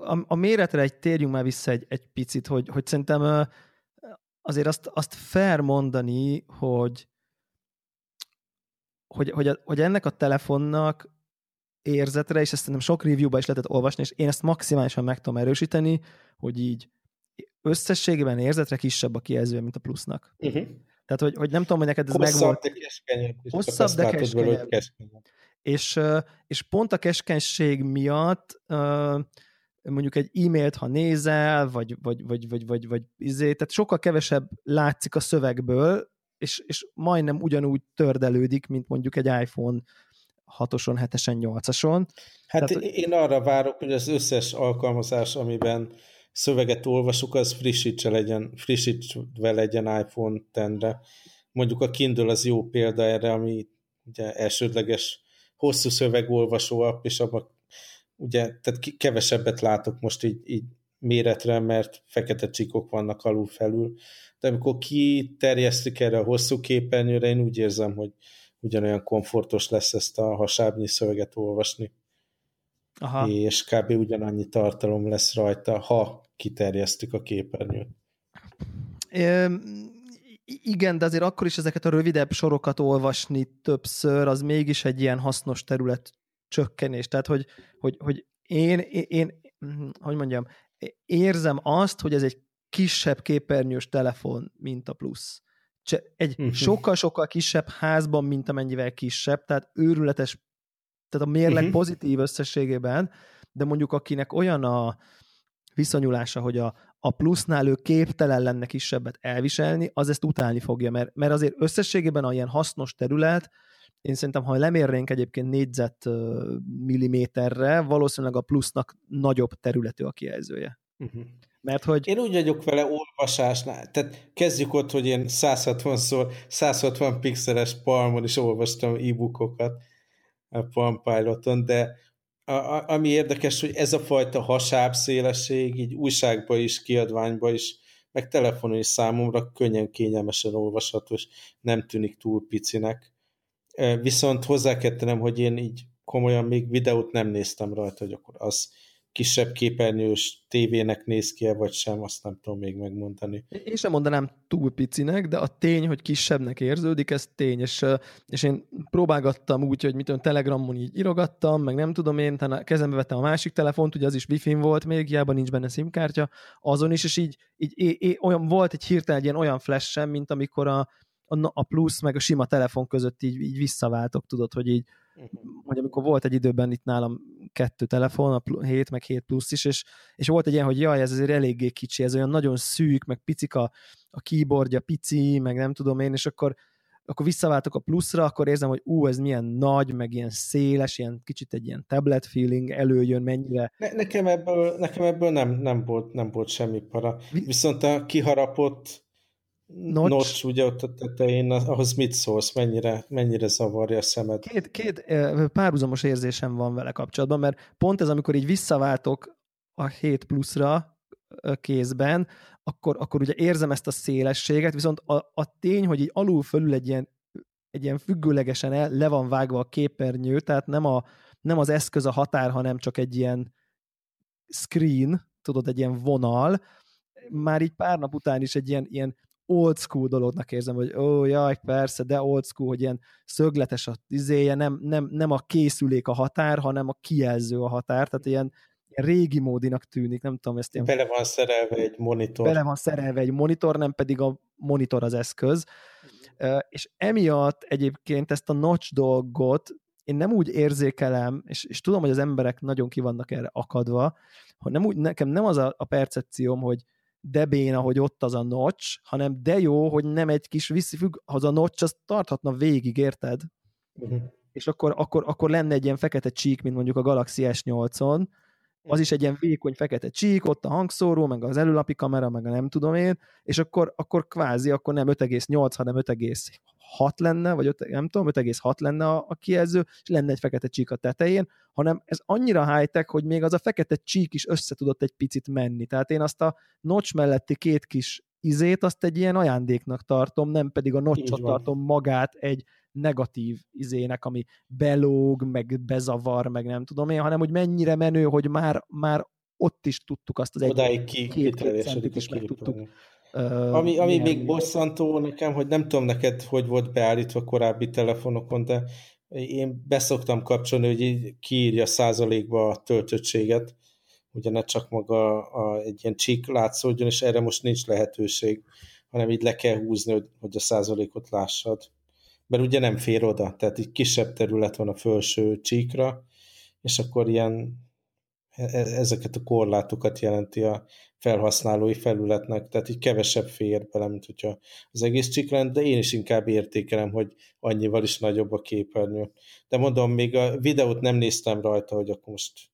a, a méretre egy térjünk már vissza egy, egy picit, hogy, hogy szerintem ö, azért azt, azt fair mondani, hogy, hogy, hogy, a, hogy ennek a telefonnak érzetre, és ezt nem sok review-ba is lehetett olvasni, és én ezt maximálisan meg tudom erősíteni, hogy így összességében érzetre kisebb a kijelzője, mint a plusznak. Uh-huh. Tehát, hogy, hogy nem tudom, hogy neked ez Hosszabb, megvolt. de keskenyebb. Hosszabb, de keskenyebb. és, és pont a keskenység miatt mondjuk egy e-mailt, ha nézel, vagy, vagy, vagy, vagy, vagy, vagy izé, tehát sokkal kevesebb látszik a szövegből, és, és majdnem ugyanúgy tördelődik, mint mondjuk egy iPhone 6-oson, 7-esen, 8-ason. Hát Tehát, én arra várok, hogy az összes alkalmazás, amiben szöveget olvasok, az frissítse legyen, frissítve legyen iPhone 10-re. Mondjuk a Kindle az jó példa erre, ami ugye elsődleges hosszú szövegolvasó app, és abban ugye, tehát kevesebbet látok most így, így méretre, mert fekete csikok vannak alul felül, de amikor kiterjesztik erre a hosszú képernyőre, én úgy érzem, hogy ugyanolyan komfortos lesz ezt a hasábnyi szöveget olvasni. Aha. És kb. ugyanannyi tartalom lesz rajta, ha kiterjesztik a képernyőt. É, igen, de azért akkor is ezeket a rövidebb sorokat olvasni többször, az mégis egy ilyen hasznos terület csökkenés. Tehát, hogy, hogy, hogy én, én, én, hogy mondjam, érzem azt, hogy ez egy kisebb képernyős telefon, mint a plusz. Egy mhm. sokkal-sokkal kisebb házban, mint amennyivel kisebb, tehát őrületes, tehát a mérleg uh-huh. pozitív összességében, de mondjuk akinek olyan a viszonyulása, hogy a, a plusznál ő képtelen lenne kisebbet elviselni, az ezt utálni fogja, mert, mert azért összességében a ilyen hasznos terület, én szerintem, ha lemérnénk egyébként négyzet milliméterre, valószínűleg a plusznak nagyobb területű a kijelzője. Uh-huh. Mert hogy... Én úgy vagyok vele olvasásnál, tehát kezdjük ott, hogy én 160-szor, 160 pixeles palmon is olvastam e-bookokat a Palm Piloton, de a, a, ami érdekes, hogy ez a fajta hasáb szélesség így újságba is, kiadványba is, meg telefonon is számomra könnyen kényelmesen olvasható, és nem tűnik túl picinek. Viszont hozzá kell hogy én így komolyan még videót nem néztem rajta, hogy akkor az kisebb képernyős tévének néz ki -e, vagy sem, azt nem tudom még megmondani. Én sem mondanám túl picinek, de a tény, hogy kisebbnek érződik, ez tény, és, és én próbálgattam úgy, hogy mit tudom, Telegramon így irogattam, meg nem tudom én, a kezembe vettem a másik telefont, ugye az is wifi volt még, hiába nincs benne simkártya, azon is, és így, így é, é, olyan, volt egy hirtelen egy ilyen olyan flash sem, mint amikor a, a, a plusz meg a sima telefon között így, így visszaváltok, tudod, hogy így uh-huh. Hogy amikor volt egy időben itt nálam kettő telefon, a 7 meg 7 plusz is, és, és volt egy ilyen, hogy jaj, ez azért eléggé kicsi, ez olyan nagyon szűk, meg picik a, a keyboardja pici, meg nem tudom én, és akkor akkor visszaváltok a pluszra, akkor érzem, hogy ú, ez milyen nagy, meg ilyen széles, ilyen kicsit egy ilyen tablet feeling előjön, mennyire. Ne, nekem ebből, nekem ebből nem, nem, volt, nem volt semmi para. Viszont a kiharapott Notch, Notch ugye ott a tetején, ahhoz mit szólsz, mennyire, mennyire zavarja a szemed? Két, két párhuzamos érzésem van vele kapcsolatban, mert pont ez, amikor így visszaváltok a 7 pluszra kézben, akkor, akkor ugye érzem ezt a szélességet, viszont a, a tény, hogy így alul fölül egy ilyen, egy ilyen függőlegesen el, le van vágva a képernyő, tehát nem, a, nem az eszköz a határ, hanem csak egy ilyen screen, tudod, egy ilyen vonal, már így pár nap után is egy ilyen, ilyen old school dolognak érzem, hogy ó, jaj, persze, de old school, hogy ilyen szögletes a izéje, nem, nem, nem a készülék a határ, hanem a kijelző a határ, tehát ilyen, ilyen régi módinak tűnik, nem tudom ezt ilyen... Bele van szerelve egy monitor. Bele van szerelve egy monitor, nem pedig a monitor az eszköz. És emiatt egyébként ezt a notch dolgot én nem úgy érzékelem, és, és tudom, hogy az emberek nagyon ki vannak erre akadva, hogy nem úgy, nekem nem az a, a percepcióm, hogy de béna, hogy ott az a notch, hanem de jó, hogy nem egy kis visszafügg, az a notch, az tarthatna végig, érted? Uh-huh. És akkor, akkor, akkor lenne egy ilyen fekete csík, mint mondjuk a Galaxy S8-on, az is egy ilyen vékony fekete csík, ott a hangszóró, meg az előlapi kamera, meg a nem tudom én, és akkor, akkor kvázi, akkor nem 5,8, hanem 5,6 lenne, vagy 5, nem tudom, 5,6 lenne a, a kijelző, és lenne egy fekete csík a tetején, hanem ez annyira high-tech, hogy még az a fekete csík is össze tudott egy picit menni. Tehát én azt a notch melletti két kis izét, azt egy ilyen ajándéknak tartom, nem pedig a notchot tartom magát egy negatív izének, ami belóg, meg bezavar, meg nem tudom én, hanem hogy mennyire menő, hogy már, már ott is tudtuk azt az egy ki, két, két centit is meg tudtuk. Uh, ami ami még bosszantó nekem, hogy nem tudom neked, hogy volt beállítva korábbi telefonokon, de én beszoktam kapcsolni, hogy így kiírja százalékba a töltöttséget, ugye ne csak maga a, egy ilyen csík látszódjon, és erre most nincs lehetőség, hanem így le kell húzni, hogy, hogy a százalékot lássad. Mert ugye nem fér oda, tehát egy kisebb terület van a felső csíkra, és akkor ilyen e, e, ezeket a korlátokat jelenti a felhasználói felületnek, tehát így kevesebb fér bele, mint hogyha az egész csík lenne, de én is inkább értékelem, hogy annyival is nagyobb a képernyő. De mondom, még a videót nem néztem rajta, hogy akkor most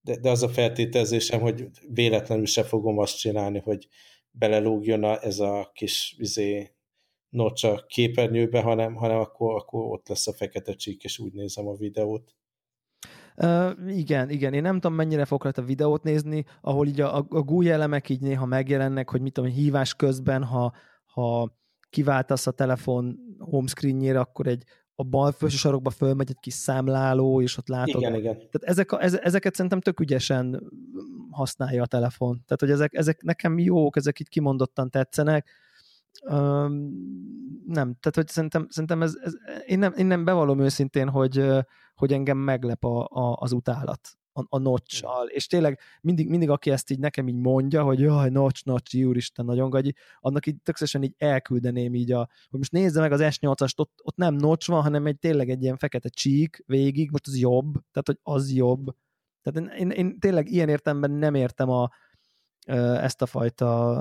de, de az a feltételezésem, hogy véletlenül se fogom azt csinálni, hogy belelógjon a, ez a kis izé, notch a képernyőbe, hanem, hanem akkor, akkor ott lesz a fekete csík, és úgy nézem a videót. Uh, igen, igen. Én nem tudom, mennyire fog a videót nézni, ahol így a, a, a GUI elemek így néha megjelennek, hogy mit tudom, hívás közben, ha, ha kiváltasz a telefon homescreenjére, akkor egy a bal felső sarokba fölmegy egy kis számláló, és ott látod. Igen, igen. Tehát ezek, a, ezeket szerintem tök ügyesen használja a telefon. Tehát, hogy ezek, ezek nekem jók, ezek így kimondottan tetszenek. Um, nem, tehát, hogy szerintem, szerintem ez, ez én, nem, én nem bevallom őszintén, hogy, hogy engem meglep a, a, az utálat a, a notch és tényleg mindig, mindig, aki ezt így nekem így mondja, hogy jaj, notch, notch, úristen, nagyon gagyi, annak így tökéletesen így elküldeném így a, hogy most nézze meg az S8-ast, ott, ott nem notch van, hanem egy tényleg egy ilyen fekete csík végig, most az jobb, tehát hogy az jobb. Tehát én, én, én tényleg ilyen értemben nem értem a, ezt a fajta...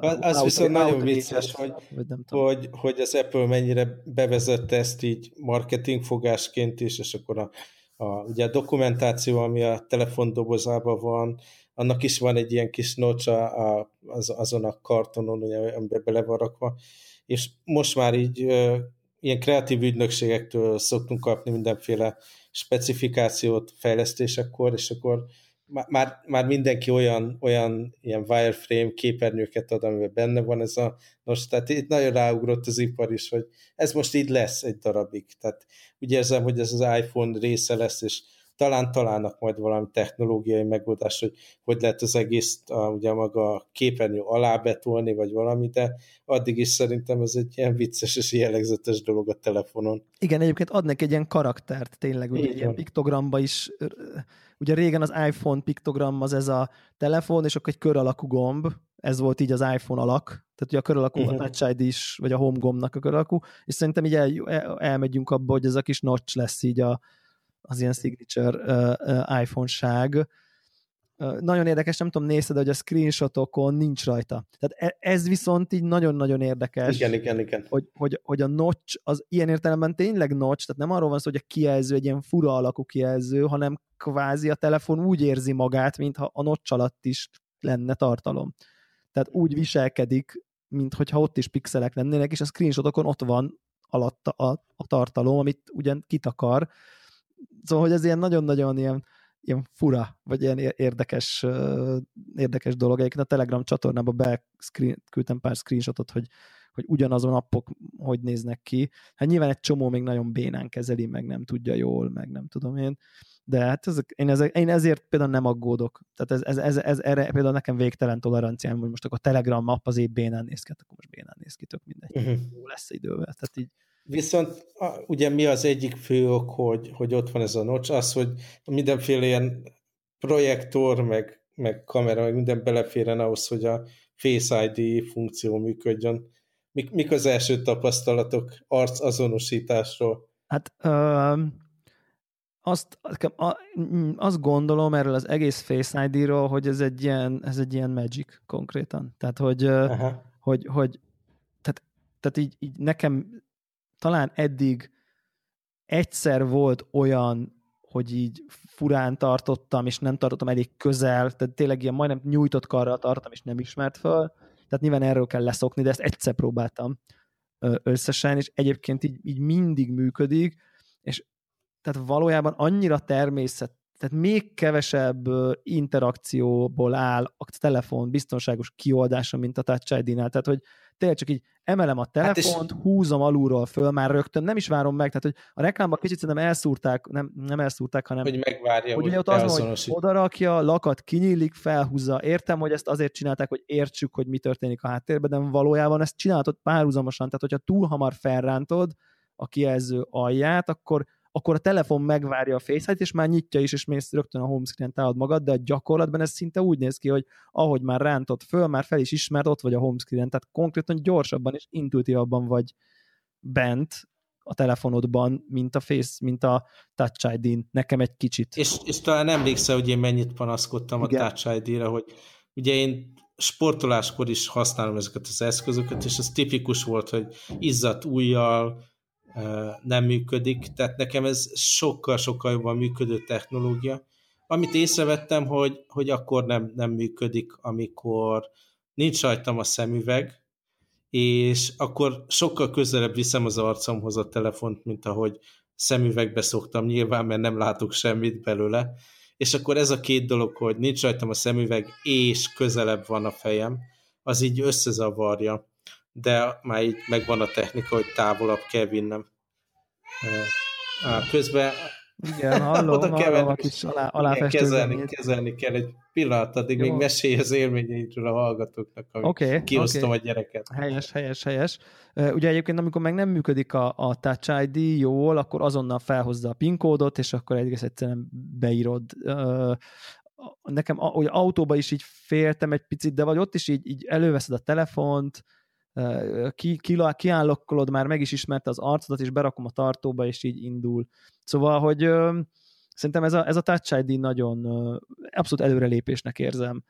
Az, az viszont nagyon vicces, hogy, nem hogy, hogy az Apple mennyire bevezette ezt így marketingfogásként is, és akkor a a, ugye a dokumentáció, ami a telefondobozában van, annak is van egy ilyen kis notch a, a, az, azon a kartonon, ugye, amiben bele van rakva, és most már így ö, ilyen kreatív ügynökségektől szoktunk kapni mindenféle specifikációt fejlesztésekor, és akkor már, már mindenki olyan, olyan ilyen wireframe képernyőket ad, amiben benne van ez a nos, tehát itt nagyon ráugrott az ipar is, hogy ez most így lesz egy darabig. Tehát úgy érzem, hogy ez az iPhone része lesz, és talán találnak majd valami technológiai megoldás, hogy hogy lehet az egész a, ugye maga a képernyő alá betolni, vagy valami, de addig is szerintem ez egy ilyen vicces és jellegzetes dolog a telefonon. Igen, egyébként adnak egy ilyen karaktert, tényleg, ugye egy ilyen piktogramba is, ugye régen az iPhone piktogram az ez a telefon, és akkor egy kör alakú gomb, ez volt így az iPhone alak, tehát ugye a kör alakú uh-huh. a Touch ID is, vagy a Home gombnak a kör alakú, és szerintem így el, el, elmegyünk abba, hogy ez a kis notch lesz így a, az ilyen signature uh, uh, iPhone-ság. Nagyon érdekes, nem tudom, nézted, hogy a screenshotokon nincs rajta. Tehát e, ez viszont így nagyon-nagyon érdekes. Igen, igen, igen. Hogy, hogy, hogy a notch az ilyen értelemben tényleg notch, tehát nem arról van szó, hogy a kijelző egy ilyen fura alakú kijelző, hanem kvázi a telefon úgy érzi magát, mintha a notch alatt is lenne tartalom. Tehát úgy viselkedik, mintha ott is pixelek lennének, és a screenshotokon ott van alatta a, a tartalom, amit ugyan kitakar, Szóval, hogy ez ilyen nagyon-nagyon ilyen, ilyen fura, vagy ilyen érdekes, érdekes dolog. Egyébként a Telegram csatornába beküldtem pár screenshotot, hogy, hogy ugyanazon appok hogy néznek ki. Hát nyilván egy csomó még nagyon bénán kezeli, meg nem tudja jól, meg nem tudom én. De hát ezek, én, ezek, én ezért például nem aggódok. Tehát ez, ez, ez, ez erre például nekem végtelen toleranciám, hogy most akkor a Telegram app az épp bénán néz ki, hát akkor most bénán néz ki, tök mindegy. Uh-huh. Jó lesz idővel. Tehát így Viszont ugye mi az egyik fő ok, hogy, hogy ott van ez a notch, az, hogy mindenféle ilyen projektor, meg, meg kamera, meg minden beleféren ahhoz, hogy a Face ID funkció működjön. Mik, mik az első tapasztalatok arc azonosításról? Hát ö, azt, azt gondolom erről az egész Face ID-ról, hogy ez egy ilyen, ez egy ilyen magic konkrétan. Tehát, hogy, Aha. hogy, hogy tehát, tehát így, így nekem talán eddig egyszer volt olyan, hogy így furán tartottam, és nem tartottam elég közel, tehát tényleg ilyen majdnem nyújtott karral tartottam, és nem ismert föl, tehát nyilván erről kell leszokni, de ezt egyszer próbáltam összesen, és egyébként így, így mindig működik, és tehát valójában annyira természet, tehát még kevesebb interakcióból áll a telefon biztonságos kioldása, mint a Touch ID-nál, tehát hogy tényleg csak így emelem a telefont, hát és... húzom alulról föl, már rögtön, nem is várom meg, tehát hogy a reklámban kicsit szerintem elszúrták, nem, nem elszúrták, hanem hogy megvárja, hogy, hogy ott az van, hogy odarakja, lakat kinyílik, felhúzza. Értem, hogy ezt azért csinálták, hogy értsük, hogy mi történik a háttérben, de valójában ezt csináltad párhuzamosan, tehát hogyha túl hamar felrántod a kijelző alját, akkor akkor a telefon megvárja a face és már nyitja is, és mész rögtön a homescreen találod magad, de a gyakorlatban ez szinte úgy néz ki, hogy ahogy már rántott föl, már fel is ismert, ott vagy a homescreen, tehát konkrétan gyorsabban és intuitívabban vagy bent, a telefonodban, mint a Face, mint a Touch ID-n. Nekem egy kicsit. És, és talán emlékszel, hogy én mennyit panaszkodtam Igen. a Touch ID-re, hogy ugye én sportoláskor is használom ezeket az eszközöket, és az tipikus volt, hogy izzadt ujjal nem működik, tehát nekem ez sokkal-sokkal jobban működő technológia. Amit észrevettem, hogy, hogy akkor nem, nem működik, amikor nincs rajtam a szemüveg, és akkor sokkal közelebb viszem az arcomhoz a telefont, mint ahogy szemüvegbe szoktam nyilván, mert nem látok semmit belőle, és akkor ez a két dolog, hogy nincs rajtam a szemüveg, és közelebb van a fejem, az így összezavarja, de már így megvan a technika, hogy távolabb kell vinnem. Közben igen, hallom, (laughs) hallom a kis alá, aláfestő kezelni, kezelni kell egy pillanat, addig Jó. még mesélj az élményeidről a hallgatóknak, amit okay, kiosztom okay. a gyereket. Helyes, helyes, helyes. Ugye egyébként, amikor meg nem működik a, a Touch ID jól, akkor azonnal felhozza a PIN kódot, és akkor egész egyszerűen beírod. Nekem hogy autóba is így féltem egy picit, de vagy ott is így, így előveszed a telefont, ki, ki, kiállokkolod, már meg is ismerte az arcodat, és berakom a tartóba, és így indul. Szóval, hogy ö, szerintem ez a, ez a Touch ID nagyon ö, abszolút előrelépésnek érzem,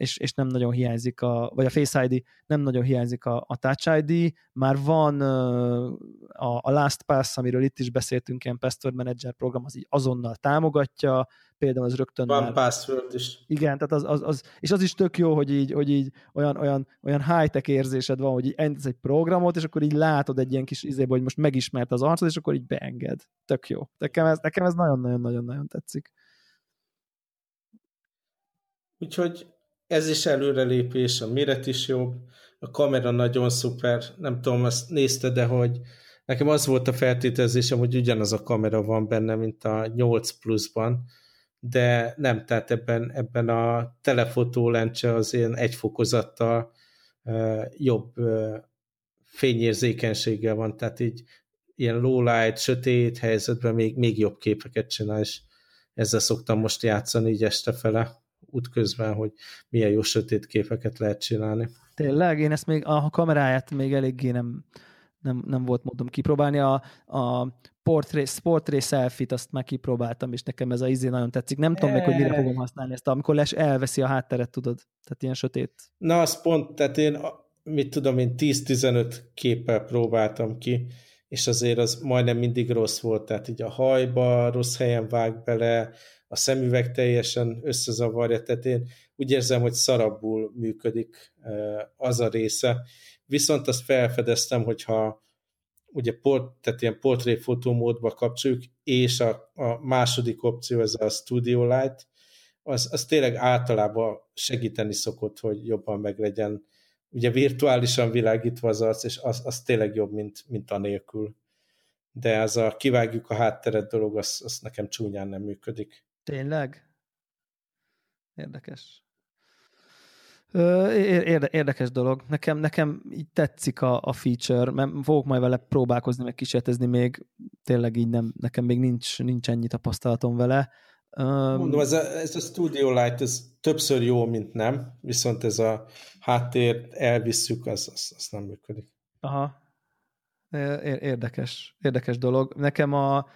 és, és nem nagyon hiányzik a, vagy a Face ID nem nagyon hiányzik a, a Touch ID, már van a, a LastPass, amiről itt is beszéltünk, ilyen Password Manager program, az így azonnal támogatja, például az rögtön Van már... password is. Igen, tehát az, az, az, és az is tök jó, hogy így, hogy így olyan, olyan, olyan high-tech érzésed van, hogy így ez egy programot, és akkor így látod egy ilyen kis izébe, hogy most megismert az arcod, és akkor így beenged. Tök jó. Nekem ez, nekem ez nagyon-nagyon-nagyon-nagyon tetszik. Úgyhogy ez is előrelépés, a méret is jobb, a kamera nagyon szuper, nem tudom, azt nézted, de hogy nekem az volt a feltételezésem, hogy ugyanaz a kamera van benne, mint a 8 pluszban, de nem, tehát ebben, ebben a telefotó lencse az ilyen egy fokozattal uh, jobb uh, fényérzékenységgel van, tehát így ilyen low light, sötét helyzetben még, még jobb képeket csinál, és ezzel szoktam most játszani így este fele útközben, hogy milyen jó sötét képeket lehet csinálni. Tényleg? Én ezt még a kameráját még eléggé nem, nem, nem volt módom kipróbálni. A, a portré, portré selfie-t azt már kipróbáltam, és nekem ez a izé nagyon tetszik. Nem tudom meg, hogy mire fogom használni ezt, amikor les elveszi a hátteret, tudod? Tehát ilyen sötét. Na, az pont, tehát én, mit tudom, én 10-15 képpel próbáltam ki, és azért az majdnem mindig rossz volt, tehát így a hajba rossz helyen vág bele, a szemüveg teljesen összezavarja, tehát én úgy érzem, hogy szarabbul működik az a része. Viszont azt felfedeztem, hogyha ugye port, tehát ilyen portréfotó módba kapcsoljuk, és a, a második opció, ez a Studio Light, az, az tényleg általában segíteni szokott, hogy jobban meglegyen ugye virtuálisan világítva az arc, és az, az tényleg jobb, mint, mint a nélkül. De az a kivágjuk a hátteret dolog, az, az nekem csúnyán nem működik. Tényleg? Érdekes. Érdekes dolog. Nekem, nekem így tetszik a, a feature, mert fogok majd vele próbálkozni, meg kísérletezni még. Tényleg így nem, nekem még nincs, nincs ennyi tapasztalatom vele. Mondom, ez a, ez a Studio Light, ez többször jó, mint nem, viszont ez a háttér elvisszük, az, az, az nem működik. Aha. Érdekes, érdekes dolog. Nekem a,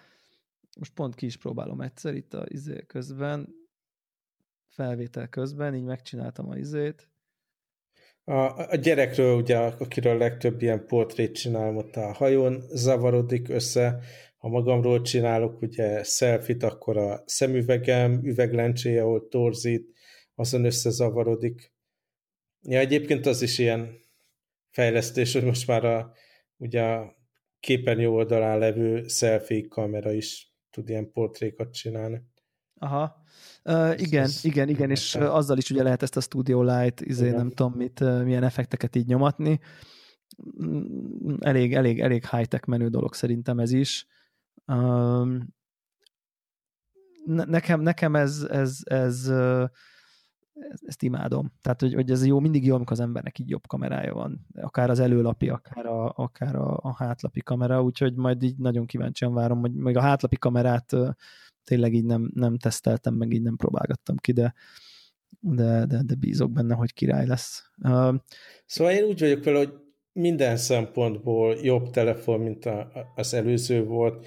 most pont ki is próbálom egyszer itt a izé közben, felvétel közben, így megcsináltam a izét. A, a gyerekről, ugye, akiről legtöbb ilyen portrét csinálom, ott a hajón zavarodik össze, ha magamról csinálok ugye selfit, akkor a szemüvegem, üveglencséje, ahol torzít, azon összezavarodik. Ja, egyébként az is ilyen fejlesztés, hogy most már a, ugye a képernyő oldalán levő selfie kamera is tud ilyen portrékat csinálni. Aha. Uh, igen, ez igen, igen, és azzal is ugye lehet ezt a Studio Light, izé, nem tudom mit, milyen effekteket így nyomatni. Mm, elég, elég, elég high-tech menő dolog szerintem ez is. Um, nekem, nekem ez, ez, ez, ezt imádom. Tehát, hogy, hogy ez jó, mindig jó, amikor az embernek így jobb kamerája van. Akár az előlapi, akár a, akár a, a hátlapi kamera, úgyhogy majd így nagyon kíváncsian várom, hogy még a hátlapi kamerát tényleg így nem, nem teszteltem, meg így nem próbálgattam ki, de, de, de, de bízok benne, hogy király lesz. Szóval én úgy vagyok vele, hogy minden szempontból jobb telefon, mint a, az előző volt.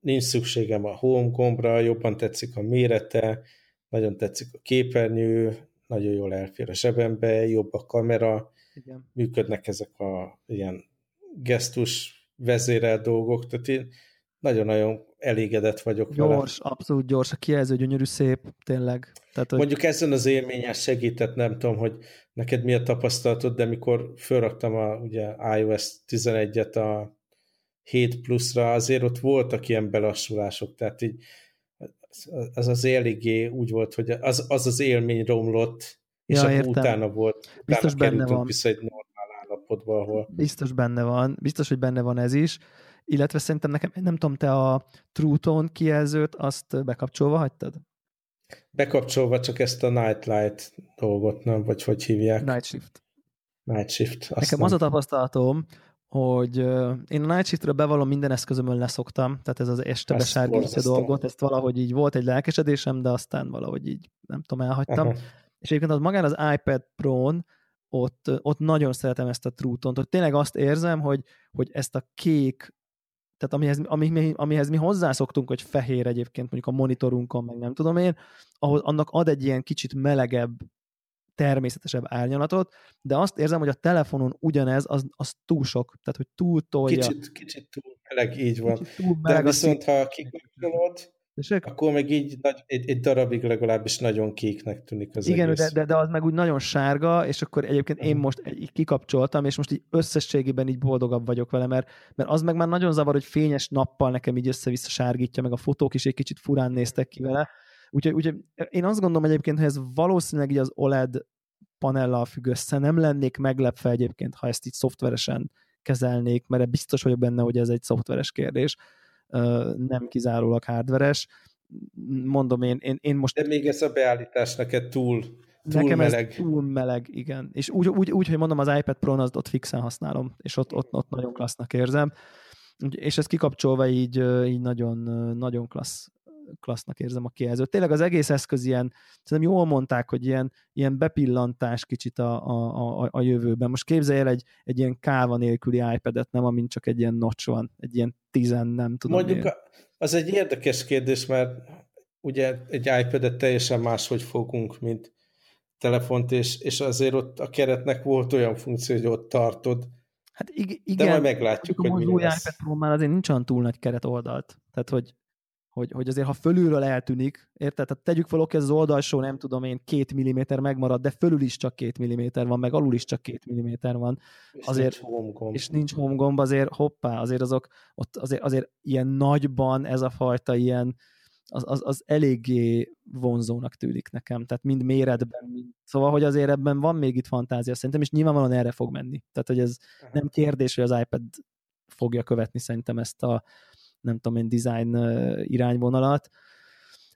Nincs szükségem a home gombra, jobban tetszik a mérete, nagyon tetszik a képernyő, nagyon jól elfér a zsebembe, jobb a kamera, Igen. működnek ezek a ilyen gesztus vezérel dolgok, tehát én nagyon-nagyon elégedett vagyok gyors, vele. Gyors, abszolút gyors, a kijelző gyönyörű szép, tényleg. Tehát, hogy... Mondjuk ezen az élményen segített, nem tudom, hogy neked mi a tapasztalatod, de mikor felraktam a ugye, iOS 11-et a 7 pluszra, azért ott voltak ilyen belassulások, tehát így az az eléggé úgy volt, hogy az az, az élmény romlott, és ja, akkor értem. utána volt, Biztos benne van. vissza egy normál állapotba, ahol... Biztos benne van, biztos, hogy benne van ez is, illetve szerintem nekem, nem tudom, te a True Tone kijelzőt azt bekapcsolva hagytad? Bekapcsolva csak ezt a Nightlight dolgot, nem? Vagy hogy hívják? Night Shift. Night Shift. Nekem nem. az a tapasztalatom, hogy én a Night Shiftről bevallom minden eszközömön leszoktam, tehát ez az este besárgítja dolgot, ezt valahogy így volt egy lelkesedésem, de aztán valahogy így nem tudom, elhagytam. Aha. És egyébként az magán az iPad Pro-n ott, ott nagyon szeretem ezt a True-t, hogy tényleg azt érzem, hogy, hogy ezt a kék tehát amihez, ami, amihez mi hozzászoktunk, hogy fehér egyébként mondjuk a monitorunkon, meg nem tudom én, ahhoz annak ad egy ilyen kicsit melegebb, természetesebb árnyalatot, de azt érzem, hogy a telefonon ugyanez, az, az túl sok, tehát hogy túl tolja. Kicsit, kicsit túl meleg, így van. Túl meleg de viszont, ha kikapcsolod, Tessék? Akkor meg így nagy, egy, egy darabig legalábbis nagyon kéknek tűnik az Igen, egész. De, de, de az meg úgy nagyon sárga, és akkor egyébként én mhm. most így kikapcsoltam, és most így összességében így boldogabb vagyok vele, mert, mert az meg már nagyon zavar, hogy fényes nappal nekem így össze-vissza sárgítja, meg a fotók is egy kicsit furán néztek ki vele. Úgyhogy, úgyhogy én azt gondolom egyébként, hogy ez valószínűleg így az OLED panellal függ össze. Nem lennék meglepve egyébként, ha ezt így szoftveresen kezelnék, mert biztos vagyok benne, hogy ez egy szoftveres kérdés nem kizárólag hardveres. Mondom én, én, én most... De még ez a beállítás neked túl, túl Nekem meleg. ez túl meleg, igen. És úgy, úgy, úgy hogy mondom, az iPad Pro-n az ott fixen használom, és ott, ott, ott nagyon klassznak érzem. És ezt kikapcsolva így, így nagyon, nagyon klassz klassznak érzem a kijelzőt. Tényleg az egész eszköz ilyen, szerintem jól mondták, hogy ilyen, ilyen bepillantás kicsit a, a, a, a jövőben. Most képzelj el egy, egy ilyen káva nélküli iPad-et, nem, amint csak egy ilyen notch van, egy ilyen tizen, nem tudom Mondjuk én. az egy érdekes kérdés, mert ugye egy iPad-et teljesen máshogy fogunk, mint telefont, és, és azért ott a keretnek volt olyan funkció, hogy ott tartod. Hát igen, de majd meglátjuk, hogy mi új iPad Pro már azért nincs olyan túl nagy keret oldalt. Tehát, hogy hogy, hogy azért ha fölülről eltűnik, érted? Tehát tegyük fel, oké, az oldalsó, nem tudom én, két milliméter megmarad, de fölül is csak két milliméter van, meg alul is csak két milliméter van. És azért, nincs homegomb. És nincs homegomb, azért hoppá, azért azok, ott azért, azért ilyen nagyban ez a fajta ilyen, az, az, az eléggé vonzónak tűnik nekem, tehát mind méretben, mind... szóval, hogy azért ebben van még itt fantázia szerintem, és nyilvánvalóan erre fog menni. Tehát, hogy ez Aha. nem kérdés, hogy az iPad fogja követni szerintem ezt a, nem tudom én, design irányvonalat.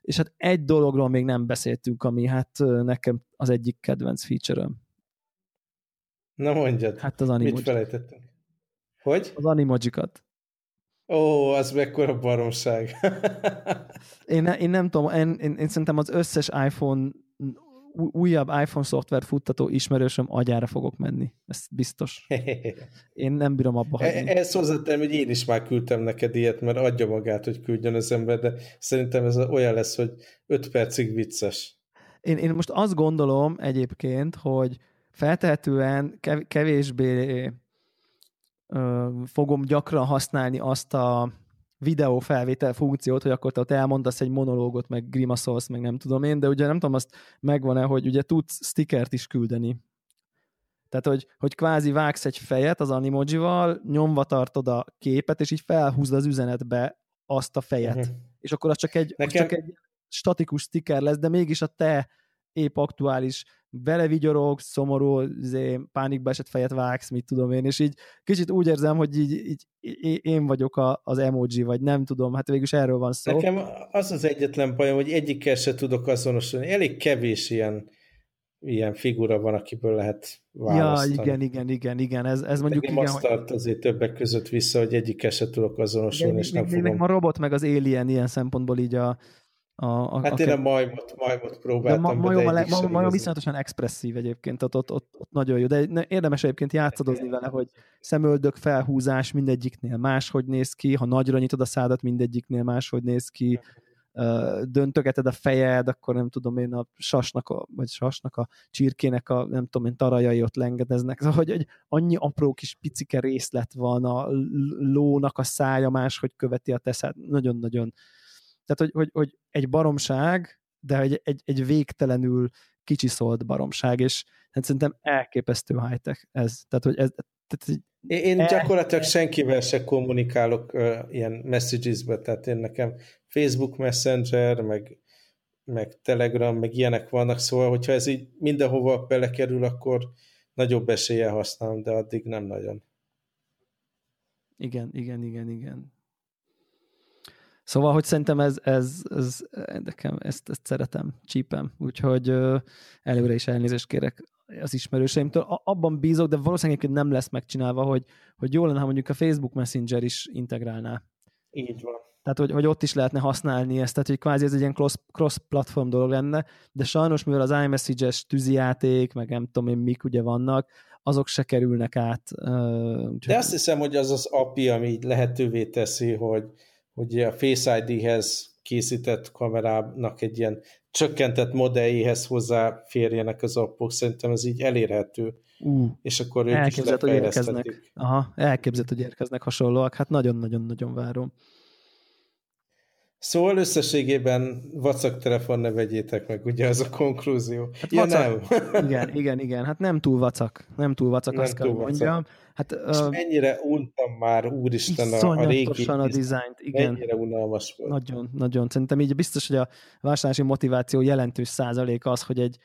És hát egy dologról még nem beszéltünk, ami hát nekem az egyik kedvenc feature-öm. Na mondjad, hát az animoji. mit felejtettünk? Hogy? Az animojikat. Ó, az mekkora baromság. (laughs) én, én nem tudom, én, én, én szerintem az összes iPhone újabb iPhone szoftvert futtató ismerősöm agyára fogok menni. Ez biztos. (laughs) Én nem bírom abba hagyni. E, ezt hozzátem, hogy én is már küldtem neked ilyet, mert adja magát, hogy küldjön az ember, de szerintem ez olyan lesz, hogy 5 percig vicces. Én, én most azt gondolom egyébként, hogy feltehetően kevésbé ö, fogom gyakran használni azt a videófelvétel funkciót, hogy akkor te ott elmondasz egy monológot, meg grimaszolsz, meg nem tudom én, de ugye nem tudom azt megvan-e, hogy ugye tudsz stickert is küldeni. Tehát, hogy, hogy kvázi vágsz egy fejet az animojival, nyomva tartod a képet, és így felhúzd az üzenetbe azt a fejet. Uh-huh. És akkor az csak egy, Nekem... az csak egy statikus sticker lesz, de mégis a te épp aktuális vele vigyorog, szomorú, zé, pánikba esett fejet vágsz, mit tudom én, és így kicsit úgy érzem, hogy így, így én vagyok a, az emoji, vagy nem tudom, hát végülis erről van szó. Nekem az az egyetlen bajom, hogy egyikkel se tudok azonosulni. Elég kevés ilyen, ilyen figura van, akiből lehet választani. Ja, igen, igen, igen, igen. Ez, ez mondjuk igen, azt tart azért többek között vissza, hogy egyikkel se tudok azonosulni, és nem fogom... a robot meg az alien ilyen szempontból így a, A, a, hát a, én a majmot, majmot próbáltam. De ma, majom, a le, ma, majom viszonyatosan expresszív egyébként, ott, ott, ott, ott nagyon jó, de érdemes egyébként játszadozni vele, hogy szemöldök felhúzás mindegyiknél máshogy néz ki, ha nagyra nyitod a szádat, mindegyiknél máshogy néz ki, döntögeted a fejed, akkor nem tudom én a sasnak, a, vagy sasnak a csirkének a nem tudom én tarajai ott lengedeznek, szóval hogy egy annyi apró kis picike részlet van, a lónak a szája máshogy követi a teszed, nagyon-nagyon tehát, hogy, hogy, hogy egy baromság, de egy, egy, egy végtelenül szólt baromság, és hát szerintem elképesztő high-tech ez. Tehát, hogy ez, tehát, én el... gyakorlatilag senkivel se kommunikálok uh, ilyen messages-be, tehát én nekem Facebook Messenger, meg, meg Telegram, meg ilyenek vannak, szóval hogyha ez így mindenhova belekerül, akkor nagyobb esélye használom, de addig nem nagyon. Igen, igen, igen, igen. Szóval, hogy szerintem ez, ez, ez nekem ezt, ezt szeretem, csípem, úgyhogy előre is elnézést kérek az ismerőseimtől. Abban bízok, de valószínűleg nem lesz megcsinálva, hogy, hogy jó lenne, ha mondjuk a Facebook Messenger is integrálná. Így van. Tehát, hogy, hogy ott is lehetne használni ezt, tehát, hogy kvázi ez egy ilyen cross-platform dolog lenne, de sajnos, mivel az iMessage-es tűzijáték, meg nem tudom én mik ugye vannak, azok se kerülnek át. Uh, de azt hiszem, hogy az az API, ami lehetővé teszi, hogy, hogy a Face ID-hez készített kamerának egy ilyen csökkentett modelljéhez hozzáférjenek az appok, szerintem ez így elérhető. Uh, és akkor ők elképzett, is hogy érkeznek. Aha, elképzett, hogy érkeznek hasonlóak. Hát nagyon-nagyon-nagyon várom. Szóval összességében vacak telefon ne vegyétek meg, ugye az a konklúzió. Hát ja, vacak, nem. (laughs) igen, igen, igen, hát nem túl vacak, nem túl vacak, nem azt túl kell vacak. mondjam. Hát, És uh, mennyire untam már, úristen, a, a régi... a dizájnt, igen. Mennyire unalmas volt. Nagyon, nagyon. Szerintem így biztos, hogy a vásárlási motiváció jelentős százalék az, hogy egy,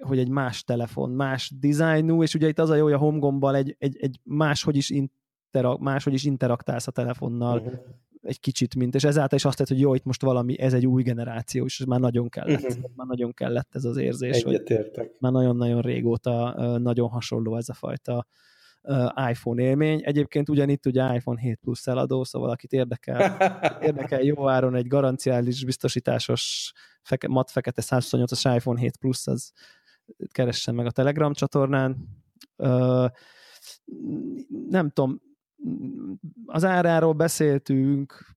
hogy egy más telefon, más dizájnú, és ugye itt az a jó, hogy a homegombbal egy, egy, egy máshogy is interak, máshogy is interaktálsz a telefonnal, uh-huh egy kicsit, mint, és ezáltal is azt tett, hogy jó, itt most valami, ez egy új generáció, és már nagyon kellett, uh-huh. már nagyon kellett ez az érzés, Egyetértek. hogy már nagyon-nagyon régóta nagyon hasonló ez a fajta iPhone élmény. Egyébként ugyanitt ugye iPhone 7 Plus eladó, szóval akit érdekel, (laughs) érdekel jó áron egy garanciális biztosításos feke, mat fekete 128-as iPhone 7 Plus, az keressen meg a Telegram csatornán. nem tudom, az áráról beszéltünk,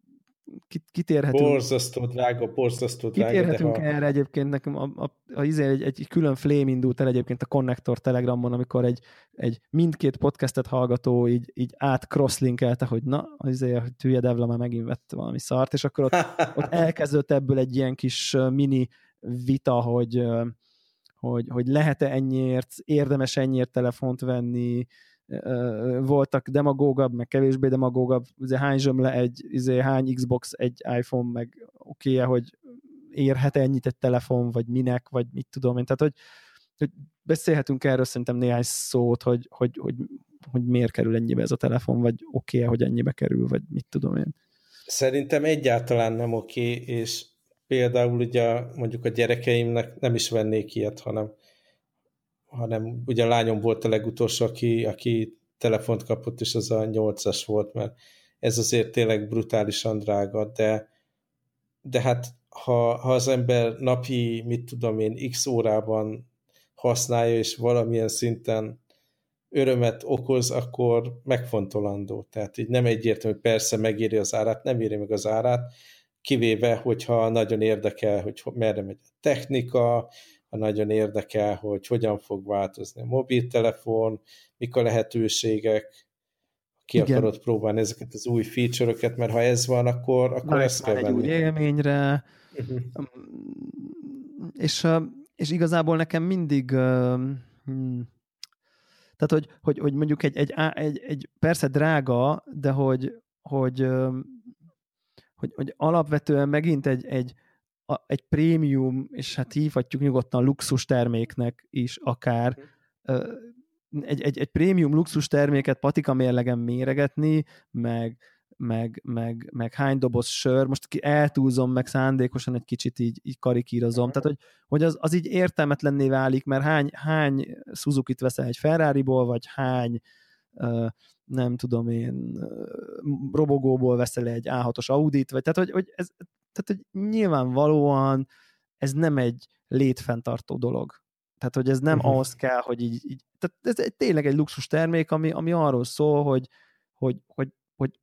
kitérhetünk. Borzasztó drága, borzasztó drága. Kitérhetünk ha... erre egyébként, nekem a, a, a, izé egy, egy, külön flame indult el egyébként a Connector Telegramon, amikor egy, egy mindkét podcastet hallgató így, így át crosslinkelte, hogy na, az izé, hogy Tűje Devla már megint vett valami szart, és akkor ott, (laughs) ott elkezdődött ebből egy ilyen kis mini vita, hogy, hogy, hogy lehet-e ennyiért, érdemes ennyiért telefont venni, voltak demagógabb, meg kevésbé demagógabb, ugye hány zsömle egy, izé, hány Xbox egy iPhone, meg oké -e, hogy érhet ennyit egy telefon, vagy minek, vagy mit tudom én. Tehát, hogy, hogy beszélhetünk erről szerintem néhány szót, hogy, hogy, hogy, hogy miért kerül ennyibe ez a telefon, vagy oké -e, hogy ennyibe kerül, vagy mit tudom én. Szerintem egyáltalán nem oké, és például ugye mondjuk a gyerekeimnek nem is vennék ilyet, hanem hanem ugye a lányom volt a legutolsó, aki, aki telefont kapott, és az a nyolcas volt, mert ez azért tényleg brutálisan drága, de, de hát ha, ha az ember napi, mit tudom én, x órában használja, és valamilyen szinten örömet okoz, akkor megfontolandó. Tehát így nem egyértelmű, hogy persze megéri az árát, nem éri meg az árát, kivéve, hogyha nagyon érdekel, hogy merre megy a technika, nagyon érdekel, hogy hogyan fog változni a mobiltelefon, mik a lehetőségek, ki Igen. akarod próbálni ezeket az új feature-öket, mert ha ez van, akkor, akkor Na, ezt kell egy új élményre, uh-huh. és, és igazából nekem mindig hmm, tehát, hogy, hogy, hogy mondjuk egy, egy, egy, egy persze drága, de hogy, hogy, hogy, hogy alapvetően megint egy, egy, a, egy prémium, és hát hívhatjuk nyugodtan luxus terméknek is akár, egy, egy, egy prémium luxus terméket patika mérlegen méregetni, meg, meg, meg, meg hány doboz sör, most ki eltúlzom, meg szándékosan egy kicsit így, így karikírozom, tehát hogy, hogy az, az így értelmetlenné válik, mert hány, hány Suzuki-t veszel egy Ferrari-ból, vagy hány uh, nem tudom én, robogóból veszel egy A6-os Audit, vagy tehát, hogy, hogy ez tehát hogy nyilvánvalóan ez nem egy létfenntartó dolog. Tehát, hogy ez nem uh-huh. ahhoz kell, hogy így, így tehát ez egy, tényleg egy luxus termék, ami, ami arról szól, hogy, hogy, hogy, hogy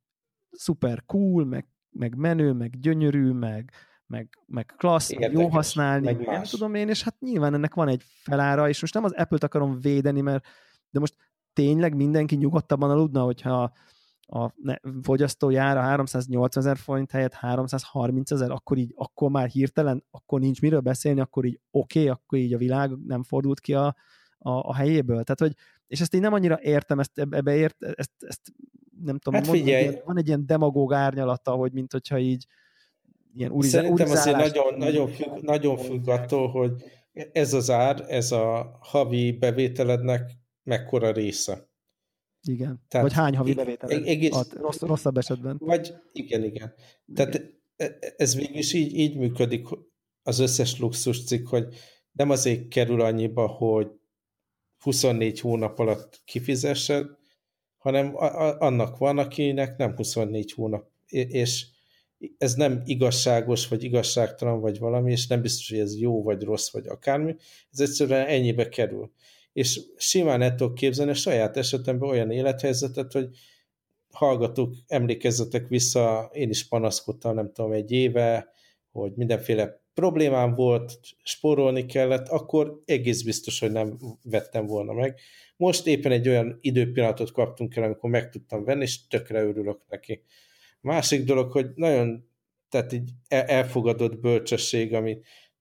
szuper cool, meg, meg menő, meg gyönyörű, meg, meg, meg klassz, meg jó használni, meg nem tudom én, és hát nyilván ennek van egy felára, és most nem az Apple-t akarom védeni, mert de most tényleg mindenki nyugodtabban aludna, hogyha a fogyasztó jár a 380 ezer forint helyett 330 ezer, akkor így, akkor már hirtelen, akkor nincs miről beszélni, akkor így oké, okay, akkor így a világ nem fordult ki a, a, a helyéből. Tehát, hogy, és ezt én nem annyira értem, ezt, ebbe ért, ezt, ezt nem tudom, hát figyelj. Van egy ilyen demagóg árnyalata, hogy mint hogyha így ilyen úrizá, Szerintem azért nagyon, nagyon, függ, nagyon függ attól, hogy ez az ár, ez a havi bevételednek mekkora része. Igen. Tehát vagy hány havi bevétel egész, ad, rossz, rosszabb esetben. Vagy igen, igen. Tehát igen. E, ez végül is így, így működik az összes luxus cikk, hogy nem azért kerül annyiba, hogy 24 hónap alatt kifizessed, hanem annak van, akinek nem 24 hónap, és ez nem igazságos, vagy igazságtalan, vagy valami, és nem biztos, hogy ez jó, vagy rossz, vagy akármi, ez egyszerűen ennyibe kerül és simán el tudok képzelni a saját esetemben olyan élethelyzetet, hogy hallgatók, emlékezzetek vissza, én is panaszkodtam, nem tudom, egy éve, hogy mindenféle problémám volt, spórolni kellett, akkor egész biztos, hogy nem vettem volna meg. Most éppen egy olyan időpillanatot kaptunk el, amikor meg tudtam venni, és tökre örülök neki. Másik dolog, hogy nagyon tehát így elfogadott bölcsesség, ami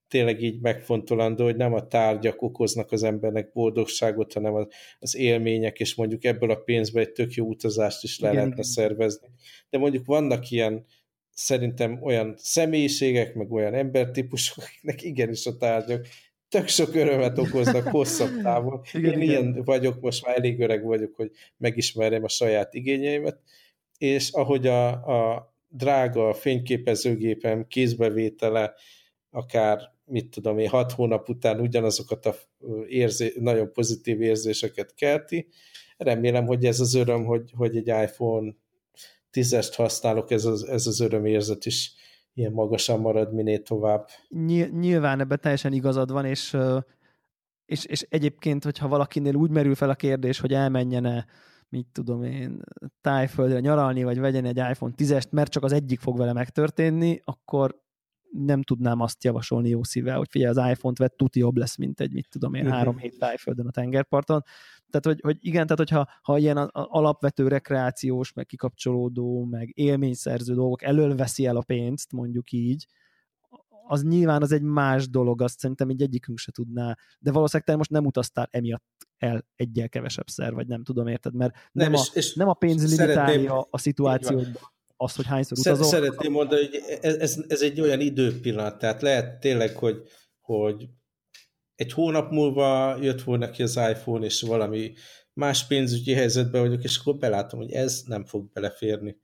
tényleg így megfontolandó, hogy nem a tárgyak okoznak az embernek boldogságot, hanem az, az élmények, és mondjuk ebből a pénzből egy tök jó utazást is le igen, lehetne szervezni. De mondjuk vannak ilyen szerintem olyan személyiségek, meg olyan embertípusok, akiknek igenis a tárgyak tök sok örömet okoznak hosszabb (laughs) távon. Igen, Én igen. ilyen vagyok, most már elég öreg vagyok, hogy megismerjem a saját igényeimet, és ahogy a, a drága fényképezőgépem kézbevétele akár mit tudom én, hat hónap után ugyanazokat a érzé, nagyon pozitív érzéseket kelti. Remélem, hogy ez az öröm, hogy, hogy egy iPhone 10-est használok, ez az, ez az örömérzet is ilyen magasan marad minél tovább. Nyilván ebben teljesen igazad van, és, és, és egyébként, hogyha valakinél úgy merül fel a kérdés, hogy elmenjene mit tudom én, tájföldre nyaralni, vagy vegyen egy iPhone 10-est, mert csak az egyik fog vele megtörténni, akkor nem tudnám azt javasolni jó szívvel, hogy figyelj, az iPhone-t vett, tuti jobb lesz, mint egy, mit tudom én, uh-huh. három hét tájföldön a tengerparton. Tehát, hogy, hogy igen, tehát hogyha ha ilyen alapvető rekreációs, meg kikapcsolódó, meg élményszerző dolgok elől veszi el a pénzt, mondjuk így, az nyilván az egy más dolog, azt szerintem egy egyikünk se tudná, de valószínűleg te most nem utaztál emiatt el egyel kevesebb szer, vagy nem tudom, érted, mert nem, nem, a, és, és nem a pénz limitálja a szituációt azt, hogy hányszor utazol. Szeretném mondani, hogy ez, ez egy olyan időpillanat, tehát lehet tényleg, hogy, hogy egy hónap múlva jött volna ki az iPhone, és valami más pénzügyi helyzetben vagyok, és akkor belátom, hogy ez nem fog beleférni.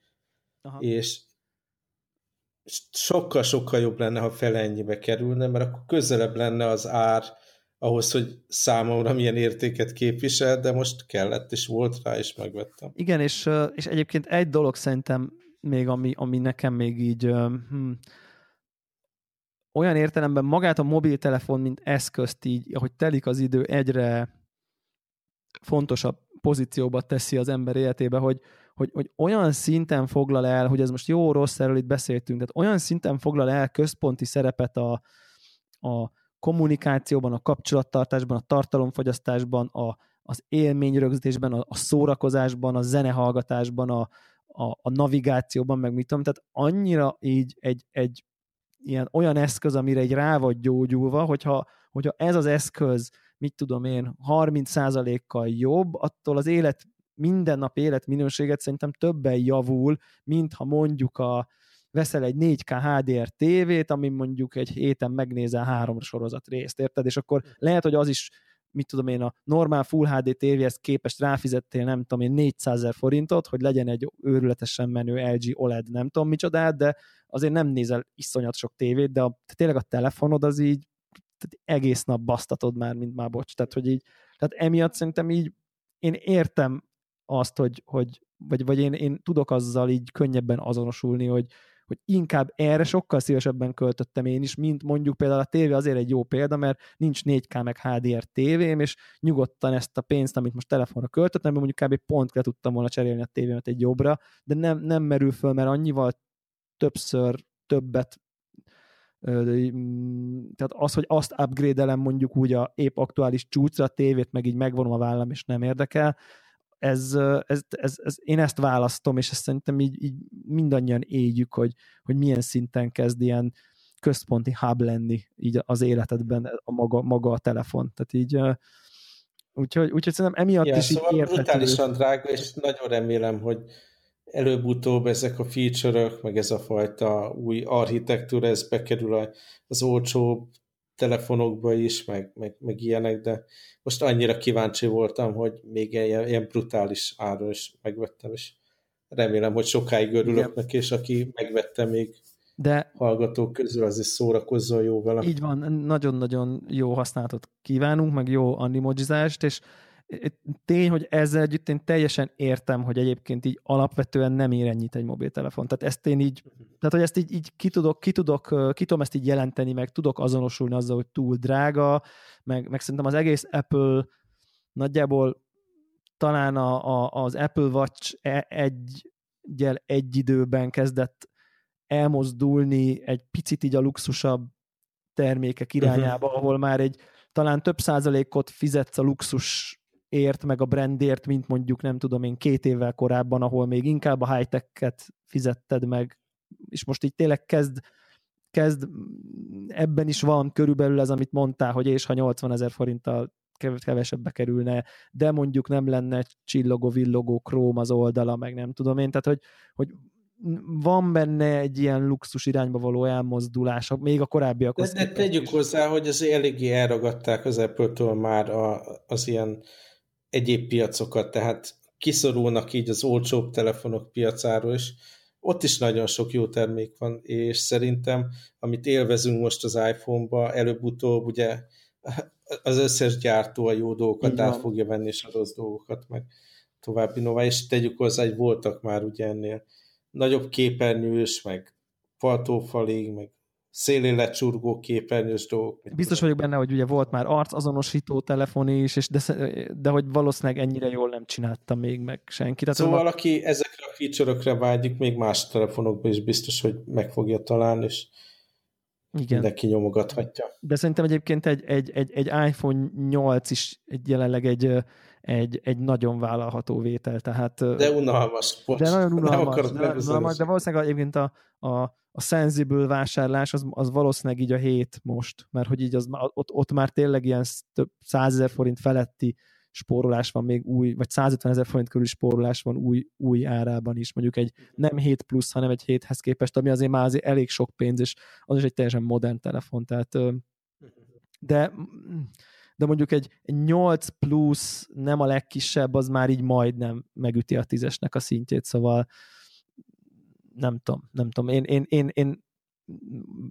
Aha. És sokkal-sokkal jobb lenne, ha fele ennyibe kerülne, mert akkor közelebb lenne az ár ahhoz, hogy számomra milyen értéket képvisel, de most kellett, és volt rá, és megvettem. Igen, és, és egyébként egy dolog szerintem még, ami, ami nekem még így hm, olyan értelemben magát a mobiltelefon, mint eszközt így, ahogy telik az idő, egyre fontosabb pozícióba teszi az ember életébe, hogy, hogy, hogy olyan szinten foglal el, hogy ez most jó, rossz, erről itt beszéltünk, tehát olyan szinten foglal el központi szerepet a, a kommunikációban, a kapcsolattartásban, a tartalomfogyasztásban, a, az élményrögzítésben, a, a szórakozásban, a zenehallgatásban, a, a, a navigációban, meg mit tudom, tehát annyira így egy, egy ilyen olyan eszköz, amire egy rá vagy gyógyulva, hogyha, hogyha ez az eszköz, mit tudom én, 30%-kal jobb, attól az élet, minden élet minőséget szerintem többen javul, mint ha mondjuk a, veszel egy 4K HDR tévét, ami mondjuk egy héten megnézel három sorozat részt, érted? És akkor lehet, hogy az is mit tudom én, a normál Full HD tévéhez képest ráfizettél, nem tudom én, 400 ezer forintot, hogy legyen egy őrületesen menő LG OLED, nem tudom micsodát, de azért nem nézel iszonyat sok tévét, de a, tényleg a telefonod az így tehát egész nap basztatod már, mint már bocs. Tehát, hogy így, tehát emiatt szerintem így én értem azt, hogy, hogy vagy, vagy én, én tudok azzal így könnyebben azonosulni, hogy, hogy inkább erre sokkal szívesebben költöttem én is, mint mondjuk például a tévé azért egy jó példa, mert nincs 4K meg HDR tévém, és nyugodtan ezt a pénzt, amit most telefonra költöttem, mert mondjuk kb. pont le tudtam volna cserélni a tévémet egy jobbra, de nem, nem merül föl, mert annyival többször többet tehát az, hogy azt upgrade-elem mondjuk úgy a épp aktuális csúcsra, a tévét meg így megvonom a vállam, és nem érdekel, ez, ez, ez, ez, én ezt választom, és ezt szerintem így, így mindannyian éljük, hogy, hogy milyen szinten kezd ilyen központi hub lenni így az életedben a maga, maga a telefon. Tehát így úgyhogy, úgyhogy szerintem emiatt ja, is szóval így értető. brutálisan drága, és nagyon remélem, hogy előbb-utóbb ezek a feature-ök, meg ez a fajta új architektúra, ez bekerül az olcsó telefonokba is, meg, meg, meg ilyenek, de most annyira kíváncsi voltam, hogy még ilyen, ilyen brutális áron is megvettem, és remélem, hogy sokáig örülök Igen. neki, és aki megvette még de hallgatók közül, az is szórakozzon jó vele. Így van, nagyon-nagyon jó használatot kívánunk, meg jó animojizást, és tény, hogy ezzel együtt én teljesen értem, hogy egyébként így alapvetően nem ér ennyit egy mobiltelefon. Tehát ezt én így, tehát hogy ezt így, így ki, tudok, ki, tudok, ki tudom ezt így jelenteni, meg tudok azonosulni azzal, hogy túl drága, meg, meg szerintem az egész Apple nagyjából talán a, a, az Apple Watch e, egy, egy időben kezdett elmozdulni egy picit így a luxusabb termékek irányába, uh-huh. ahol már egy talán több százalékot fizetsz a luxus ért, meg a brandért, mint mondjuk nem tudom én két évvel korábban, ahol még inkább a high-tech-et fizetted meg, és most így tényleg kezd, kezd ebben is van körülbelül ez, amit mondtál, hogy és ha 80 ezer forinttal kevesebbe kerülne, de mondjuk nem lenne csillogó, villogó króm az oldala, meg nem tudom én, tehát hogy, hogy van benne egy ilyen luxus irányba való elmozdulás, még a korábbiakhoz. De, de tegyük hozzá, hogy azért eléggé elragadták az Apple-től már a, az ilyen egyéb piacokat, tehát kiszorulnak így az olcsóbb telefonok piacáról is. Ott is nagyon sok jó termék van, és szerintem, amit élvezünk most az iPhone-ba, előbb-utóbb ugye az összes gyártó a jó dolgokat át fogja venni, és a rossz dolgokat meg tovább innovál, és tegyük hozzá, hogy voltak már ugye ennél nagyobb képernyős, meg faltófalig, meg szélén lecsurgó képernyős dolgok. Biztos vagyok benne, hogy ugye volt már arcazonosító telefon is, és de, de hogy valószínűleg ennyire jól nem csinálta még meg senki. Tehát szóval a... aki ezekre a feature-ökre vágyik, még más telefonokban is biztos, hogy meg fogja találni, és igen. mindenki nyomogathatja. De szerintem egyébként egy, egy, egy, egy iPhone 8 is egy jelenleg egy, egy, egy nagyon vállalható vétel. Tehát, de unalmas. Bocs, de nagyon unalmas. De, unalmas, de valószínűleg egyébként a, a, a Sensible vásárlás az, az valószínűleg így a hét most, mert hogy így az, ott, ott már tényleg ilyen több százezer forint feletti spórolás van még új, vagy 150 ezer forint körül spórolás van új, új árában is, mondjuk egy nem 7 plusz, hanem egy 7-hez képest, ami azért már azért elég sok pénz, és az is egy teljesen modern telefon, tehát de de mondjuk egy, egy 8 plusz, nem a legkisebb, az már így majdnem megüti a tízesnek a szintjét, szóval nem tudom, nem tudom. Én, én, én, én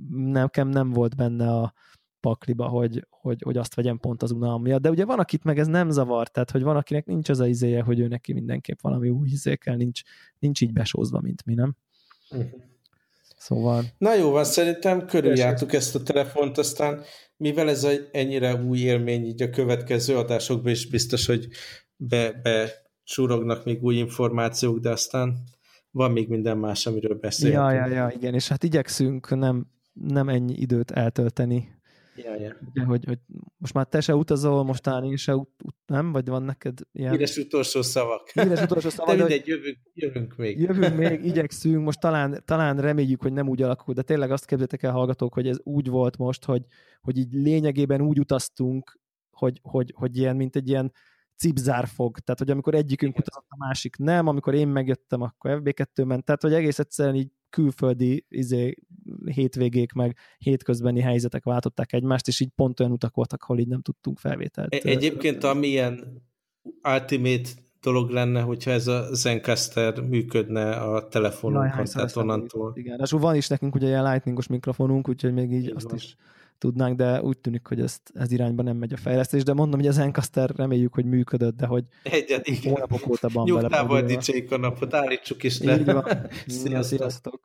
nekem nem volt benne a pakliba, hogy, hogy, hogy azt vegyem pont az unalom miatt. De ugye van, akit meg ez nem zavar, tehát hogy van, akinek nincs az a izéje, hogy ő neki mindenképp valami új izékel, nincs, nincs így besózva, mint mi, nem? Uh-huh. Szóval... Na jó, van, szerintem körüljártuk ezt a telefont, aztán mivel ez egy ennyire új élmény, így a következő adásokban is biztos, hogy be, be még új információk, de aztán van még minden más, amiről beszélhetünk. Ja, ja, ja, igen, és hát igyekszünk nem, nem ennyi időt eltölteni Ja, ja. Ugye, hogy, hogy most már te se utazol, most talán én se, ut, nem? Vagy van neked ilyen... Híres utolsó szavak. Híres utolsó szavak. (laughs) De mindegy, jövünk, jövünk még. Jövünk még, (laughs) igyekszünk, most talán, talán reméljük, hogy nem úgy alakul, de tényleg azt képzeljétek el, hallgatók, hogy ez úgy volt most, hogy, hogy így lényegében úgy utaztunk, hogy, hogy, hogy ilyen, mint egy ilyen cipzárfog, tehát hogy amikor egyikünk utazott, a másik nem, amikor én megjöttem, akkor FB2 ment, tehát hogy egész egyszerűen így külföldi izé, hétvégék meg hétközbeni helyzetek váltották egymást, és így pont olyan utak voltak, ahol így nem tudtunk felvételt. E- egyébként amilyen ultimate dolog lenne, hogyha ez a Zencaster működne a telefonunkon, tehát onnantól. Igen, és van is nekünk ugye ilyen lightningos mikrofonunk, úgyhogy még így, így azt van. is tudnánk, de úgy tűnik, hogy ezt, ez irányba nem megy a fejlesztés, de mondom, hogy az Encaster reméljük, hogy működött, de hogy Egyet, igen. hónapok óta van Nyugtával dicsék a napot, állítsuk is le. Így van. sziasztok. sziasztok.